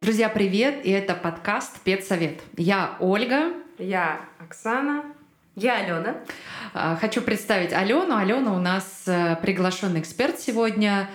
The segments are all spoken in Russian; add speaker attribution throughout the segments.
Speaker 1: Друзья, привет! И это подкаст «Педсовет». Я Ольга.
Speaker 2: Я Оксана. Я Алена.
Speaker 1: А, Хочу представить Алену. Алена у нас э, приглашенный эксперт сегодня.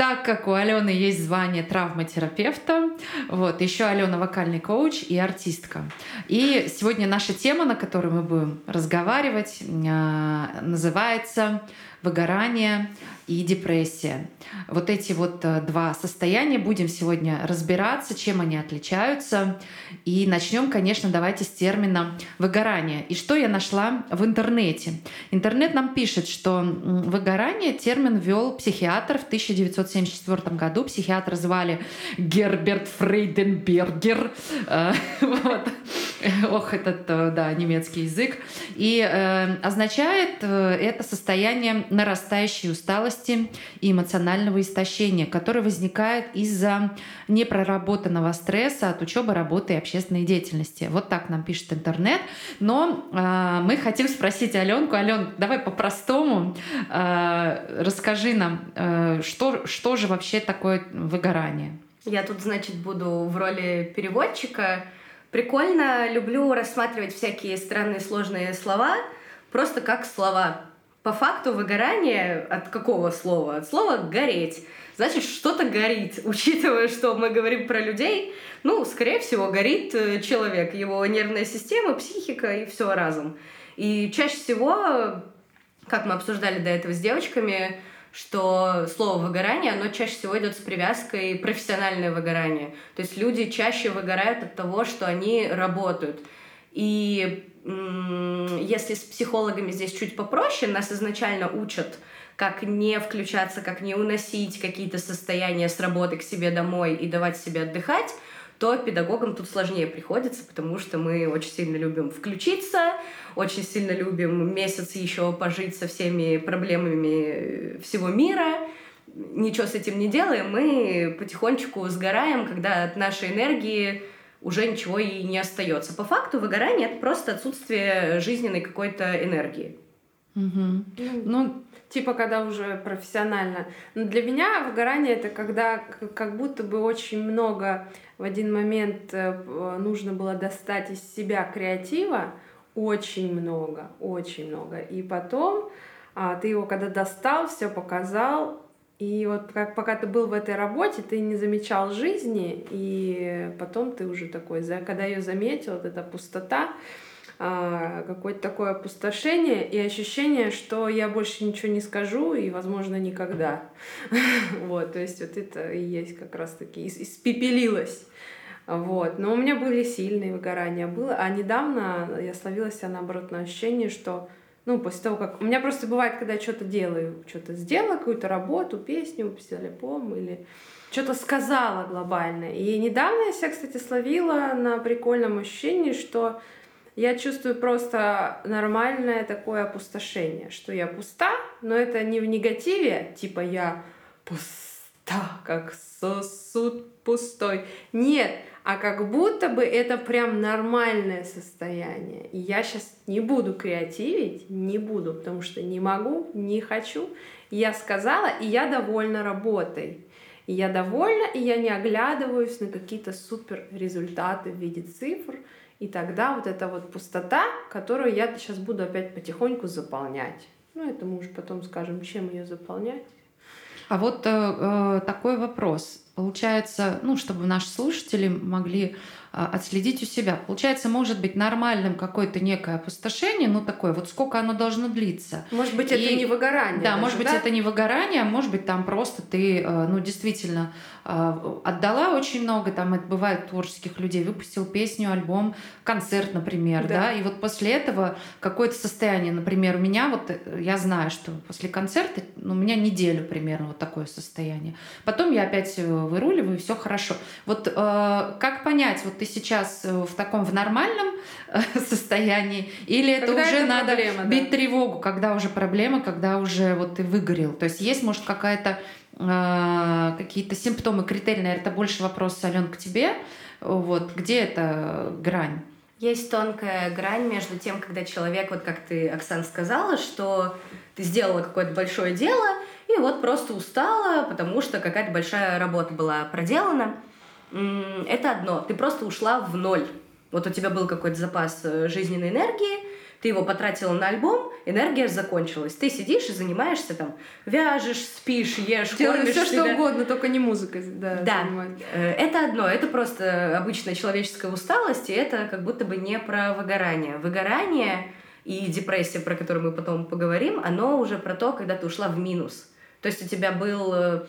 Speaker 1: Так как у Алены есть звание травматерапевта, вот, еще Алена вокальный коуч и артистка. И сегодня наша тема, на которой мы будем разговаривать, а, называется выгорание и депрессия. Вот эти вот э, два состояния будем сегодня разбираться, чем они отличаются. И начнем, конечно, давайте с термина выгорание. И что я нашла в интернете? Интернет нам пишет, что выгорание термин ввел психиатр в 1974 году. Психиатра звали Герберт Фрейденбергер. Э. Ох, этот, э, да, немецкий язык. И означает это состояние нарастающей усталости и эмоционального истощения, которое возникает из-за непроработанного стресса от учебы, работы и общественной деятельности. Вот так нам пишет интернет. Но э, мы хотим спросить Аленку. Ален, давай по-простому э, расскажи нам, э, что, что же вообще такое выгорание?
Speaker 2: Я тут, значит, буду в роли переводчика. Прикольно, люблю рассматривать всякие странные сложные слова просто как слова. По факту выгорание от какого слова? От слова «гореть». Значит, что-то горит. Учитывая, что мы говорим про людей, ну, скорее всего, горит э, человек, его нервная система, психика и все разом. И чаще всего, как мы обсуждали до этого с девочками, что слово выгорание, оно чаще всего идет с привязкой профессиональное выгорание. То есть люди чаще выгорают от того, что они работают. И если с психологами здесь чуть попроще, нас изначально учат, как не включаться, как не уносить какие-то состояния с работы к себе домой и давать себе отдыхать, то педагогам тут сложнее приходится, потому что мы очень сильно любим включиться, очень сильно любим месяц еще пожить со всеми проблемами всего мира, ничего с этим не делаем, мы потихонечку сгораем, когда от нашей энергии уже ничего и не остается. По факту выгорание это просто отсутствие жизненной какой-то энергии.
Speaker 1: Мгм. Ну,
Speaker 3: Типа, когда уже профессионально. Но для меня выгорание это когда как будто бы очень много в один момент э, нужно было достать из себя креатива. Очень много, очень много. И потом а, ты его когда достал, все показал, и вот как, пока ты был в этой работе, ты не замечал жизни, и потом ты уже такой, за- когда ее заметил, вот эта пустота, а, какое-то такое опустошение и ощущение, что я больше ничего не скажу и, возможно, никогда. Вот, то есть вот это и есть как раз-таки ис- испепелилось. Вот. Но у меня были сильные выгорания. Было, а недавно я словила себя, наоборот, на ощущение, что ну, после того, как... У меня просто бывает, когда я что-то делаю, что-то сделала, какую-то работу, песню, альбом или что-то сказала глобально. И недавно я себя, кстати, словила на прикольном ощущении, что я чувствую просто нормальное такое опустошение, что я пуста, но это не в негативе, типа я пуста, как сосуд пустой. Нет, а как будто бы это прям нормальное состояние. И я сейчас не буду креативить, не буду, потому что не могу, не хочу. Я сказала, и я довольна работой. И я довольна, и я не оглядываюсь на какие-то супер результаты в виде цифр. И тогда вот эта вот пустота, которую я сейчас буду опять потихоньку заполнять. Ну, это мы уже потом скажем, чем ее заполнять.
Speaker 1: А вот э, э, такой вопрос. Получается, ну, чтобы наши слушатели могли отследить у себя. Получается, может быть нормальным какое-то некое опустошение, ну, такое, вот сколько оно должно длиться.
Speaker 3: Может быть, это
Speaker 1: И-
Speaker 3: не выгорание.
Speaker 1: Да,
Speaker 3: даже,
Speaker 1: может быть,
Speaker 3: да?
Speaker 1: это не выгорание, а может быть, там просто ты, э, ну, действительно э, отдала очень много, там это бывает творческих людей, выпустил песню, альбом, концерт, например, да,
Speaker 3: Да.
Speaker 1: и вот после этого какое-то состояние, например, у меня вот, э, я знаю, что после концерта, ну, у меня неделю примерно вот такое состояние. Потом я опять выруливаю, и все хорошо. Вот э, как понять, вот ты сейчас э, в таком, в нормальном э, состоянии, или это
Speaker 3: Когда
Speaker 1: уже
Speaker 3: это
Speaker 1: надо
Speaker 3: проблема, да.
Speaker 1: бить тревогу, когда уже проблема, когда уже вот ты выгорел. То есть есть, может, какая-то э, какие-то симптомы, критерии, наверное, это больше вопрос, Ален, к тебе. Вот, где эта грань?
Speaker 2: Есть тонкая грань между тем, когда человек, вот как ты, Оксан, сказала, что ты сделала какое-то большое дело, и вот просто устала, потому что какая-то большая работа была проделана. Это одно. Ты просто ушла в ноль. Вот у тебя был какой-то запас э, жизненной энергии, ты его потратила на альбом, энергия закончилась. Ты сидишь и занимаешься там, вяжешь, спишь, ешь,
Speaker 3: Делаю
Speaker 2: кормишь
Speaker 3: все, что
Speaker 2: себя.
Speaker 3: угодно, только не музыкой. Да,
Speaker 2: Да.
Speaker 3: занимаюсь.
Speaker 2: Э, Это одно, это просто обычная человеческая усталость, и это как будто бы не про выгорание. Выгорание и депрессия, про которую мы потом поговорим, оно уже про то, когда ты ушла в минус. То есть у тебя был э,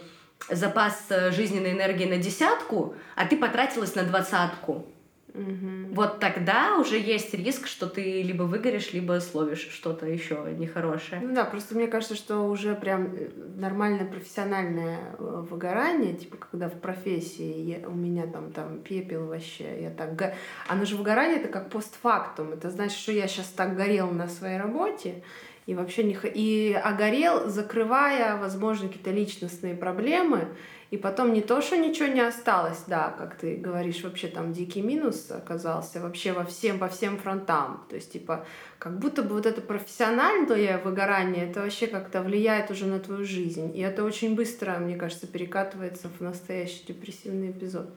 Speaker 2: запас э, жизненной энергии на десятку, а ты потратилась на двадцатку.
Speaker 3: Мгм.
Speaker 2: Вот тогда уже есть риск, что ты либо выгоришь, либо словишь что-то еще нехорошее.
Speaker 3: Ну да, просто мне кажется, что уже прям э, нормальное профессиональное э, выгорание, типа когда в профессии я- у меня там, там пепел вообще, я так... го- Оно же выгорание, это как постфактум. Это значит, что я сейчас так горел на своей работе, и вообще не... И огорел, закрывая, возможно, какие-то личностные проблемы, и потом не то, что ничего не осталось, да, как ты говоришь, вообще там дикий минус оказался вообще во всем, по всем фронтам. То есть, типа, как будто бы вот это профессиональное выгорание, это вообще как-то влияет уже на твою жизнь. И это очень быстро, мне кажется, перекатывается в настоящий депрессивный эпизод.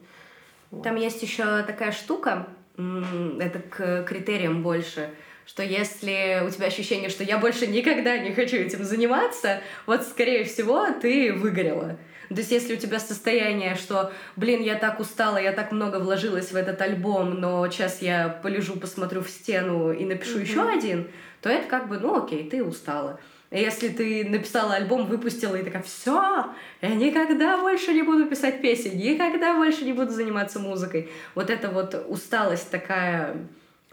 Speaker 3: Вот.
Speaker 2: Там есть еще такая штука, это к критериям больше, что если у тебя ощущение, что я больше никогда не хочу этим заниматься, вот, скорее всего, ты выгорела. То есть, если у тебя состояние, что, блин, я так устала, я так много вложилась в этот альбом, но сейчас я полежу, посмотрю в стену и напишу
Speaker 3: Мгм.
Speaker 2: еще один, то это как бы, ну окей, ты устала. Если ты написала альбом, выпустила и такая, все, я никогда больше не буду писать песен, никогда больше не буду заниматься музыкой. Вот эта вот усталость такая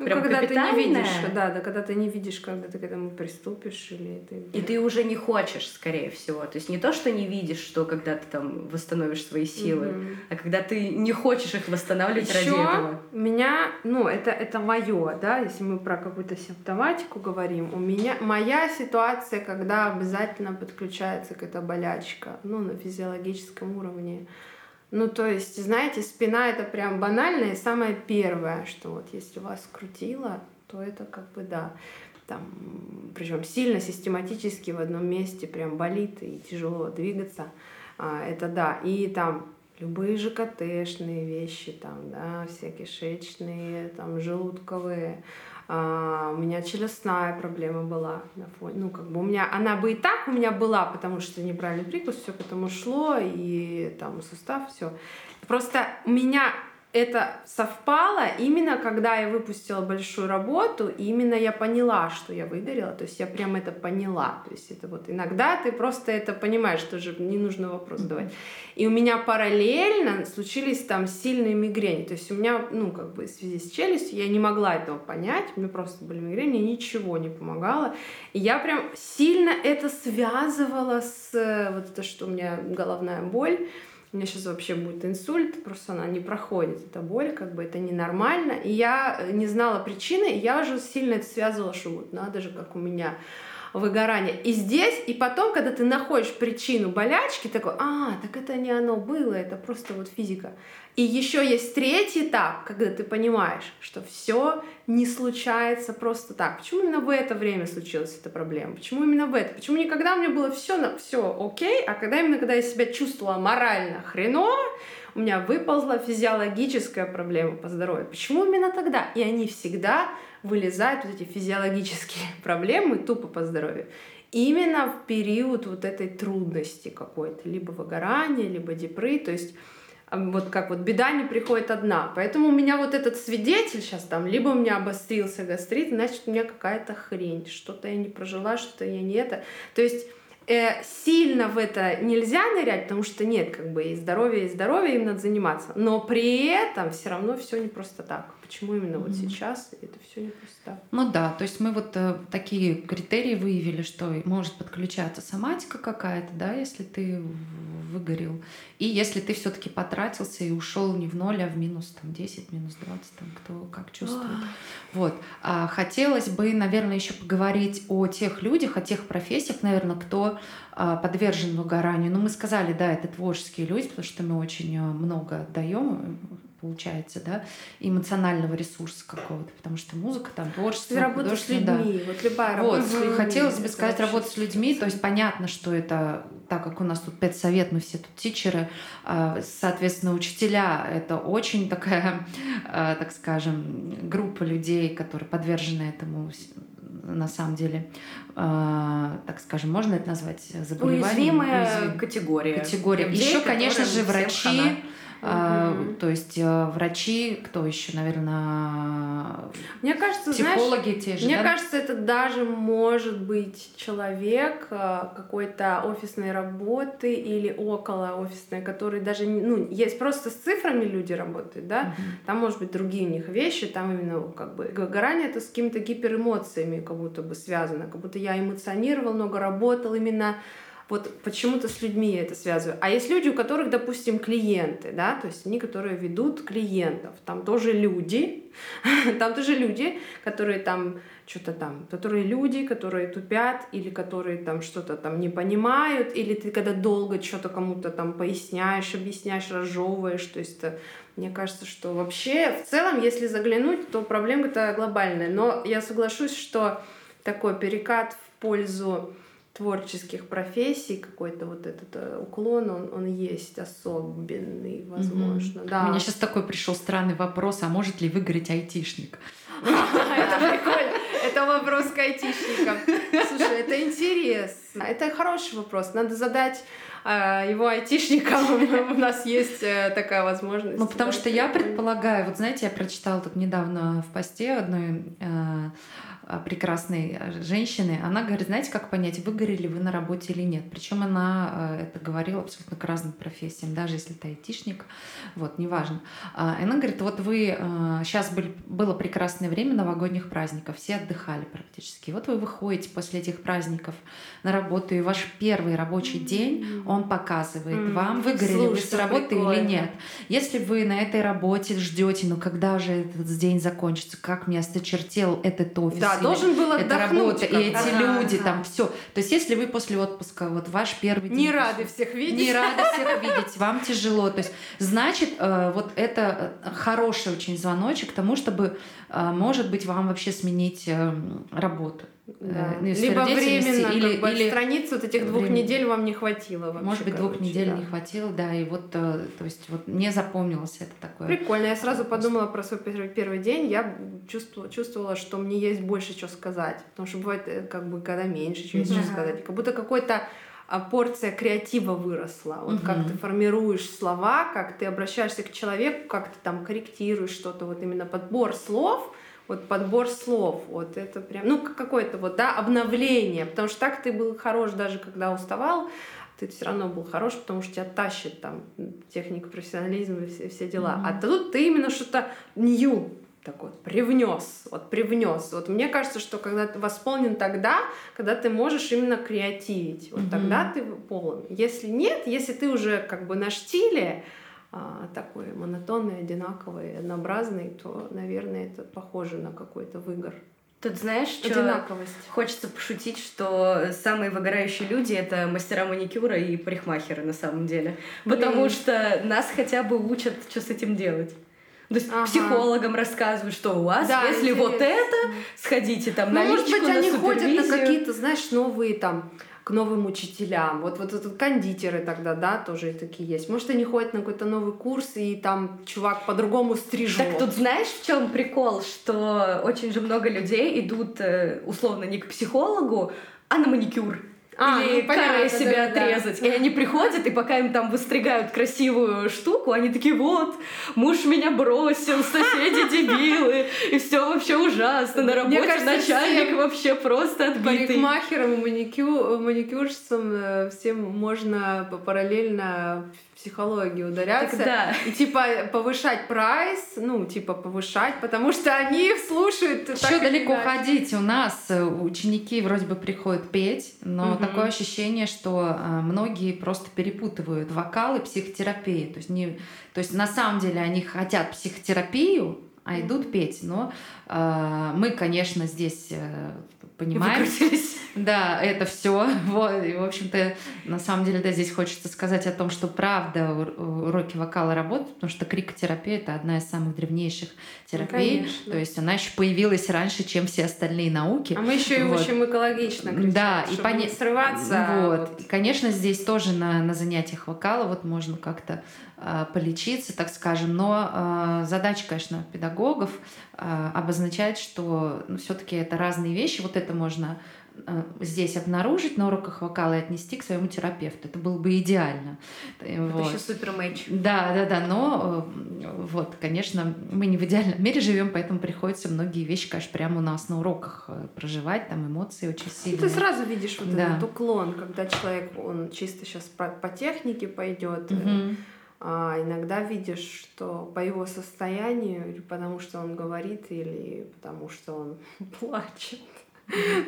Speaker 3: Ну,
Speaker 2: прям
Speaker 3: когда ты не видишь, да, да, когда ты не видишь, когда ты к этому приступишь, или ты...
Speaker 2: И ты уже не хочешь, скорее всего. То есть не то, что не видишь, что когда ты там восстановишь свои силы,
Speaker 3: Мгм.
Speaker 2: а когда ты не хочешь их восстанавливать ради
Speaker 3: Ещё
Speaker 2: этого.
Speaker 3: меня, ну, это, это мое, да, если мы про какую-то симптоматику говорим, у меня, моя ситуация, когда обязательно подключается какая-то болячка, ну, на физиологическом уровне. Ну, то есть, знаете, спина это прям банально и самое первое, что вот если вас крутило, то это как бы да. Там, причем сильно систематически в одном месте прям болит и тяжело двигаться. А, это да. И там любые ЖКТшные вещи, там, да, все кишечные, там, желудковые. А, у меня челюстная проблема была на фоне. Ну, как бы у меня, она бы и так у меня была, потому что неправильный прикус, все к этому шло, и там сустав, все. Просто у меня это совпало именно когда я выпустила большую работу, и именно я поняла, что я выгорела, то есть я прям это поняла. То есть это вот иногда ты просто это понимаешь, тоже не нужно вопрос задавать. И у меня параллельно случились там сильные мигрени. То есть у меня, ну, как бы в связи с челюстью, я не могла этого понять. У меня просто были мигрени, ничего не помогало. И я прям сильно это связывала с э, вот это, что у меня головная боль. У меня сейчас вообще будет инсульт, просто она не проходит, эта боль, как бы это ненормально. И я э, не знала причины, и я уже сильно это связывала, что вот надо же, как у меня выгорание. И здесь, и потом, когда ты находишь причину болячки, такой, а, так это не оно было, это просто вот физика. И еще есть третий этап, когда ты понимаешь, что все не случается просто так. Почему именно в это время случилась эта проблема? Почему именно в это? Почему никогда у меня было все на все окей, а когда именно когда я себя чувствовала морально хреново, у меня выползла физиологическая проблема по здоровью. Почему именно тогда? И они всегда вылезают, вот эти физиологические проблемы, тупо по здоровью. Именно в период вот этой трудности какой-то, либо выгорания, либо депры, то есть вот как вот беда не приходит одна. Поэтому у меня вот этот свидетель сейчас там, либо у меня обострился гастрит, значит, у меня какая-то хрень, что-то я не прожила, что-то я не это. То есть э, сильно в это нельзя нырять, потому что нет, как бы и здоровье, и здоровье, им надо заниматься. Но при этом все равно все не просто так. Почему именно вот сейчас это все не просто?
Speaker 1: Ну да, то есть мы вот э, такие критерии выявили, что может подключаться соматика какая-то, да, если ты выгорел, и если ты все-таки потратился и ушел не в ноль, а в минус там 10, минус 20, там кто как чувствует. Вот. А хотелось бы, наверное, еще поговорить о тех людях, о тех профессиях, наверное, кто а, подвержен выгоранию. Ну, мы сказали, да, это творческие люди, потому что мы очень а, много отдаем получается, да, эмоционального ресурса какого-то, потому что музыка, там, творчество,
Speaker 3: Ты работаешь с
Speaker 1: художественное, да.
Speaker 3: людьми, вот любая
Speaker 1: Вот,
Speaker 3: работа людьми.
Speaker 1: хотелось бы сказать, работать с людьми, то есть понятно, что это, так как у нас тут педсовет, мы все тут тичеры, а, соответственно, учителя — это очень такая, а, так скажем, группа людей, которые подвержены этому на самом деле, а, так скажем, можно это назвать заболеванием?
Speaker 2: Уязвимая
Speaker 1: Уязвим-
Speaker 2: категория.
Speaker 1: категория.
Speaker 2: Людей,
Speaker 1: Еще, конечно же, врачи,
Speaker 2: хана.
Speaker 3: Мгм.
Speaker 1: то есть э, врачи, кто еще, наверное,
Speaker 3: Мне кажется, знаешь,
Speaker 1: психологи те же,
Speaker 3: Мне
Speaker 1: да?
Speaker 3: кажется, это даже может быть человек э, какой-то офисной работы или около офисной, который даже, ну, есть просто с цифрами люди работают, да,
Speaker 1: Мгм.
Speaker 3: там может быть другие у них вещи, там именно как бы выгорание это с какими-то гиперэмоциями как будто бы связано, как будто я эмоционировал, много работал именно вот почему-то с людьми я это связываю. А есть люди, у которых, допустим, клиенты, да, то есть они, которые ведут клиентов, там тоже люди, там тоже люди, которые там что-то там, которые люди, которые тупят, или которые там что-то там не понимают, или ты когда долго что-то кому-то там поясняешь, объясняешь, разжевываешь, то есть э, мне кажется, что вообще в целом, если заглянуть, то проблема-то глобальная. Но я соглашусь, что такой перекат в пользу творческих профессий, какой-то вот этот э, уклон, он, он есть особенный, возможно.
Speaker 1: Мгм.
Speaker 3: Да.
Speaker 1: У меня сейчас такой пришел странный вопрос, а может ли выгореть айтишник?
Speaker 3: Это прикольно. Это вопрос к айтишникам. Слушай, это интересно. Это хороший вопрос. Надо задать э, его айтишникам. У нас есть э, такая возможность.
Speaker 1: Ну, потому что я предполагаю, вот знаете, я прочитала тут недавно в посте одной прекрасной э, женщины. Она говорит, знаете, как понять, выгорели вы на работе или нет. Причем она э, это говорила абсолютно к разным профессиям, даже если ты айтишник, вот, неважно. А, и Она говорит, вот вы, сейчас были, было прекрасное время новогодних праздников, все отдыхали практически. Вот вы выходите после этих праздников на работу, и ваш первый рабочий день, он показывает
Speaker 3: М,
Speaker 1: вам, выгорели вы
Speaker 3: слушай,
Speaker 1: с работы или
Speaker 3: прикольно.
Speaker 1: нет. Если вы на этой работе ждете, ну когда же этот день закончится, как мне осточертел этот офис,
Speaker 3: Да,
Speaker 1: или
Speaker 3: должен был отдохнуть.
Speaker 1: работа, и эти
Speaker 3: Ага,
Speaker 1: люди,
Speaker 3: ага.
Speaker 1: там все. То есть, если вы после отпуска, вот ваш первый день...
Speaker 3: Не
Speaker 1: после-
Speaker 3: рады всех видеть.
Speaker 1: не рады всех видеть, вам тяжело. То есть, значит, э, вот это э, хороший очень звоночек к тому, чтобы, э, может быть, вам вообще сменить работу.
Speaker 3: Да.
Speaker 1: Э, ну,
Speaker 3: Либо временно,
Speaker 1: или-
Speaker 3: как бы,
Speaker 1: или-
Speaker 3: страниц вот этих двух
Speaker 1: временно.
Speaker 3: недель вам не хватило вообще,
Speaker 1: Может быть, двух
Speaker 3: короче,
Speaker 1: недель
Speaker 3: да.
Speaker 1: не хватило, да, и вот, э, то есть, вот мне запомнилось это такое.
Speaker 3: Прикольно. Я сразу подумала про свой первый, первый день. Я чувствовала, чувствовала, что мне есть больше чего сказать. Потому что бывает, э, как бы, когда меньше чего есть
Speaker 1: Мгм.
Speaker 3: что сказать. Как будто какой-то а, порция креатива выросла. Вот как
Speaker 1: Мгм.
Speaker 3: ты формируешь слова, как ты обращаешься к человеку, как ты там корректируешь что-то. Вот именно подбор слов, вот подбор слов, вот это прям, ну, как- какое-то вот, да, обновление. Потому что так ты был хорош даже когда уставал, ты все равно был хорош, потому что тебя тащит там техника, профессионализм и все, все дела.
Speaker 1: Мгм.
Speaker 3: А тут ты именно что-то new такой привнес, вот привнес. Вот мне кажется, что когда ты восполнен тогда, когда ты можешь именно креативить, вот
Speaker 1: Мгм.
Speaker 3: тогда ты полон. Если нет, если ты уже как бы на штиле, такой монотонный, одинаковый, однообразный, то, наверное, это похоже на какой-то выгор.
Speaker 2: Тут знаешь, что
Speaker 3: Одинаковость.
Speaker 2: хочется пошутить, что самые выгорающие люди — это мастера маникюра и парикмахеры на самом деле.
Speaker 3: Блин.
Speaker 2: Потому что нас хотя бы учат, что с этим делать. То есть
Speaker 3: Ага.
Speaker 2: психологам рассказывают, что у вас,
Speaker 3: Да,
Speaker 2: если вот
Speaker 3: интересно.
Speaker 2: это, сходите там на
Speaker 3: Ну, может
Speaker 2: личку,
Speaker 3: быть,
Speaker 2: на
Speaker 3: они ходят на какие-то, знаешь, новые там к новым учителям. Вот, вот это кондитеры тогда, да, тоже такие есть. Может, они ходят на какой-то новый курс, и там чувак по-другому стрижет.
Speaker 2: Так тут знаешь, в чем прикол, что очень же много людей идут э, условно не к психологу, а на маникюр.
Speaker 3: А,
Speaker 2: Или
Speaker 3: ну, понятно,
Speaker 2: себе
Speaker 3: да, да.
Speaker 2: отрезать. И они приходят, и пока им там выстригают красивую штуку, они такие, вот, муж меня бросил, соседи дебилы, и все вообще ужасно. На работе
Speaker 3: кажется,
Speaker 2: начальник вообще просто отбитый.
Speaker 3: Парикмахерам и маникю... маникюрщицам э, всем можно параллельно психологию ударяться.
Speaker 2: Тогда.
Speaker 3: И типа повышать прайс, ну, типа повышать, потому что они слушают
Speaker 1: Еще далеко
Speaker 3: иначе.
Speaker 1: ходить. У нас э, ученики вроде бы приходят петь, но
Speaker 2: Мгм.
Speaker 1: такое ощущение, что э, многие просто перепутывают вокал и психотерапию. То есть, не, то есть на самом деле они хотят психотерапию, а идут петь. Но э, мы, конечно, здесь э, понимаем, да, это все. Вот. И, в общем-то, на самом деле, да, здесь хочется сказать о том, что правда уроки вокала работают, потому что крикотерапия это одна из самых древнейших терапий.
Speaker 3: конечно.
Speaker 1: То есть она еще появилась раньше, чем все остальные науки.
Speaker 3: А мы еще и
Speaker 1: Вот.
Speaker 3: учим экологично кричать,
Speaker 1: Да, и
Speaker 3: не срываться. а
Speaker 1: Вот. И, конечно, здесь тоже на, на занятиях вокала вот можно как-то полечиться, так скажем. Но а, задача, конечно, педагогов а, обозначать, что все-таки это разные вещи. Вот это можно а, здесь обнаружить на уроках вокала и отнести к своему терапевту. Это было бы идеально. Э,
Speaker 2: Это
Speaker 1: вот.
Speaker 2: еще супер матч.
Speaker 1: Да, да, да, но э, вот, конечно, мы не в идеальном мире живем, поэтому приходится многие вещи, конечно, прямо у нас на уроках э, проживать, там эмоции очень
Speaker 3: Ну,
Speaker 1: сильные.
Speaker 3: Ты сразу видишь вот
Speaker 1: Да.
Speaker 3: этот уклон, когда человек, он чисто сейчас по, по технике пойдет,
Speaker 1: Мгм.
Speaker 3: А иногда видишь, что по его состоянию, или потому что он говорит, или потому что он плачет,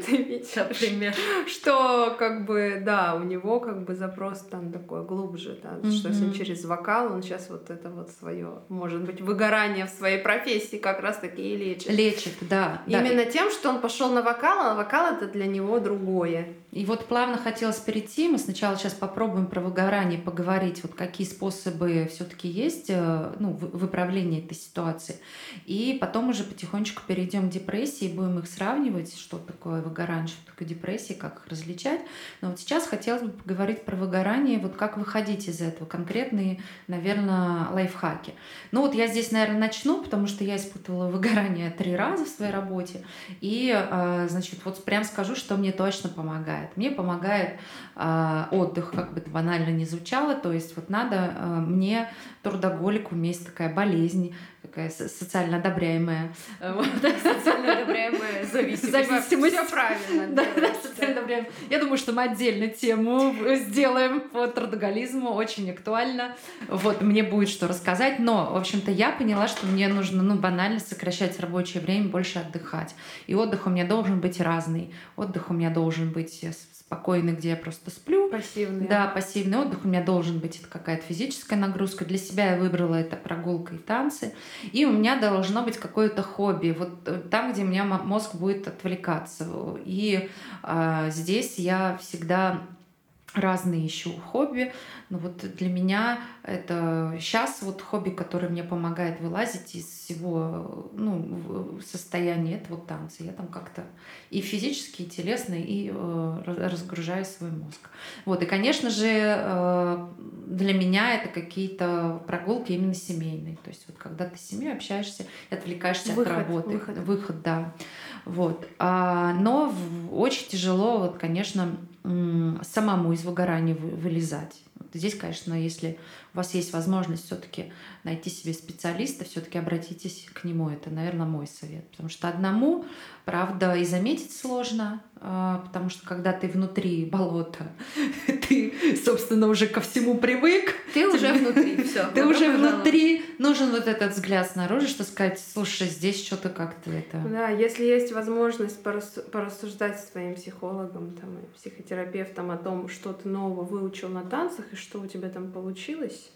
Speaker 3: ты видишь,
Speaker 2: Например.
Speaker 3: что как бы, да, у него как бы запрос там такой глубже, да, что если через вокал он сейчас вот это вот свое, может быть, выгорание в своей профессии как раз таки и лечит.
Speaker 1: Лечит, да. да.
Speaker 3: Именно тем, что он пошел на вокал, а вокал это для него другое.
Speaker 1: И вот плавно хотелось перейти. Мы сначала сейчас попробуем про выгорание поговорить, вот какие способы все-таки есть э, ну, в- выправления этой ситуации. И потом уже потихонечку перейдем к депрессии, будем их сравнивать, что такое выгорание, что такое депрессия, как их различать. Но вот сейчас хотелось бы поговорить про выгорание, вот как выходить из этого, конкретные, наверное, лайфхаки. Ну вот я здесь, наверное, начну, потому что я испытывала выгорание три раза в своей работе. И, э, значит, вот прям скажу, что мне точно помогает. Мне помогает э, отдых, как бы это банально не звучало. То есть вот надо э, мне, трудоголику, у меня есть такая болезнь, такая со- социально одобряемая.
Speaker 2: Социально одобряемая зависимость.
Speaker 1: Зависимость.
Speaker 3: Все правильно.
Speaker 1: Да,
Speaker 3: да.
Speaker 1: социально одобряемая. Я думаю, что мы отдельно тему сделаем по трудоголизму, очень актуально. Вот, мне будет что рассказать. Но, в общем-то, я поняла, что мне нужно, ну, банально сокращать рабочее время, больше отдыхать. И отдых у меня должен быть разный. Отдых у меня должен быть спокойный, где я просто сплю.
Speaker 3: Пассивный.
Speaker 1: Да, пассивный отдых у меня должен быть это какая-то физическая нагрузка. Для себя я выбрала это прогулка и танцы. И у меня должно быть какое-то хобби. Вот э, там, где у меня мо- мозг будет отвлекаться. И а, здесь я всегда разные ищу хобби. Но вот для меня это сейчас вот хобби, которое мне помогает вылазить из всего ну, состояния, это вот танцы. Я там как-то и физически, и телесно, и э, раз- разгружаю свой мозг. Вот, и, конечно же, э, для меня это какие-то прогулки именно семейные. То есть вот когда ты с семьей общаешься отвлекаешься
Speaker 3: Выход,
Speaker 1: от работы.
Speaker 3: выход.
Speaker 1: Выход, да. Вот. А, но в- очень тяжело, вот, конечно, самому из выгорания вы- вылезать. Вот здесь, конечно, если у вас есть возможность все-таки найти себе специалиста, все-таки обратитесь к нему. Это, наверное, мой совет. Потому что одному, правда, и заметить сложно, а, потому что когда ты внутри болота, собственно, уже ко всему привык,
Speaker 2: Ты уже внутри, все.
Speaker 1: ты уже внутри, нужен вот этот взгляд снаружи, что сказать, слушай, здесь что-то как-то это...
Speaker 3: Да, если есть возможность порас- порассуждать с твоим психологом там, и психотерапевтом о том, что ты нового выучил на танцах и что у тебя там получилось,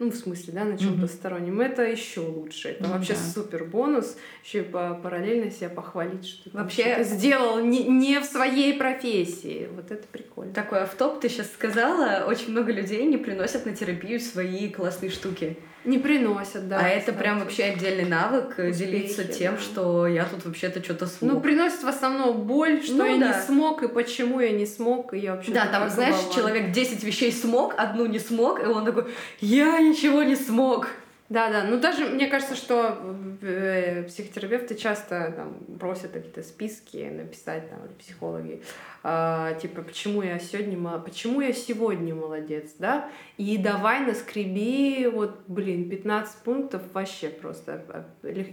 Speaker 3: ну, в смысле, да, на чем-то
Speaker 1: Мгм.
Speaker 3: стороннем, это еще лучше. Это
Speaker 1: Ну
Speaker 3: вообще супер бонус. Еще и по- параллельно себя похвалить, что ты
Speaker 2: Вообще-
Speaker 3: что-то сделал не, не в своей профессии. Вот это прикольно.
Speaker 2: Такой автоп ты сейчас сказала, очень много людей не приносят на терапию свои классные штуки.
Speaker 3: Не приносят, да.
Speaker 2: а это
Speaker 3: кстати.
Speaker 2: прям вообще отдельный навык э,
Speaker 3: Успехи,
Speaker 2: делиться тем,
Speaker 3: да.
Speaker 2: что я тут вообще-то что-то смог.
Speaker 3: Ну, приносит в основном боль, что
Speaker 2: Ну
Speaker 3: я
Speaker 2: да.
Speaker 3: не смог, и почему я не смог, и я вообще
Speaker 2: да, там, знаешь, человек 10 вещей смог, одну не смог, и он такой, я ничего не смог.
Speaker 3: Да, да. Ну даже мне кажется, что э, психотерапевты часто там, просят какие-то списки написать там, или психологи, а, типа почему я сегодня почему я сегодня молодец, да? И давай наскреби вот, блин, 15 пунктов вообще просто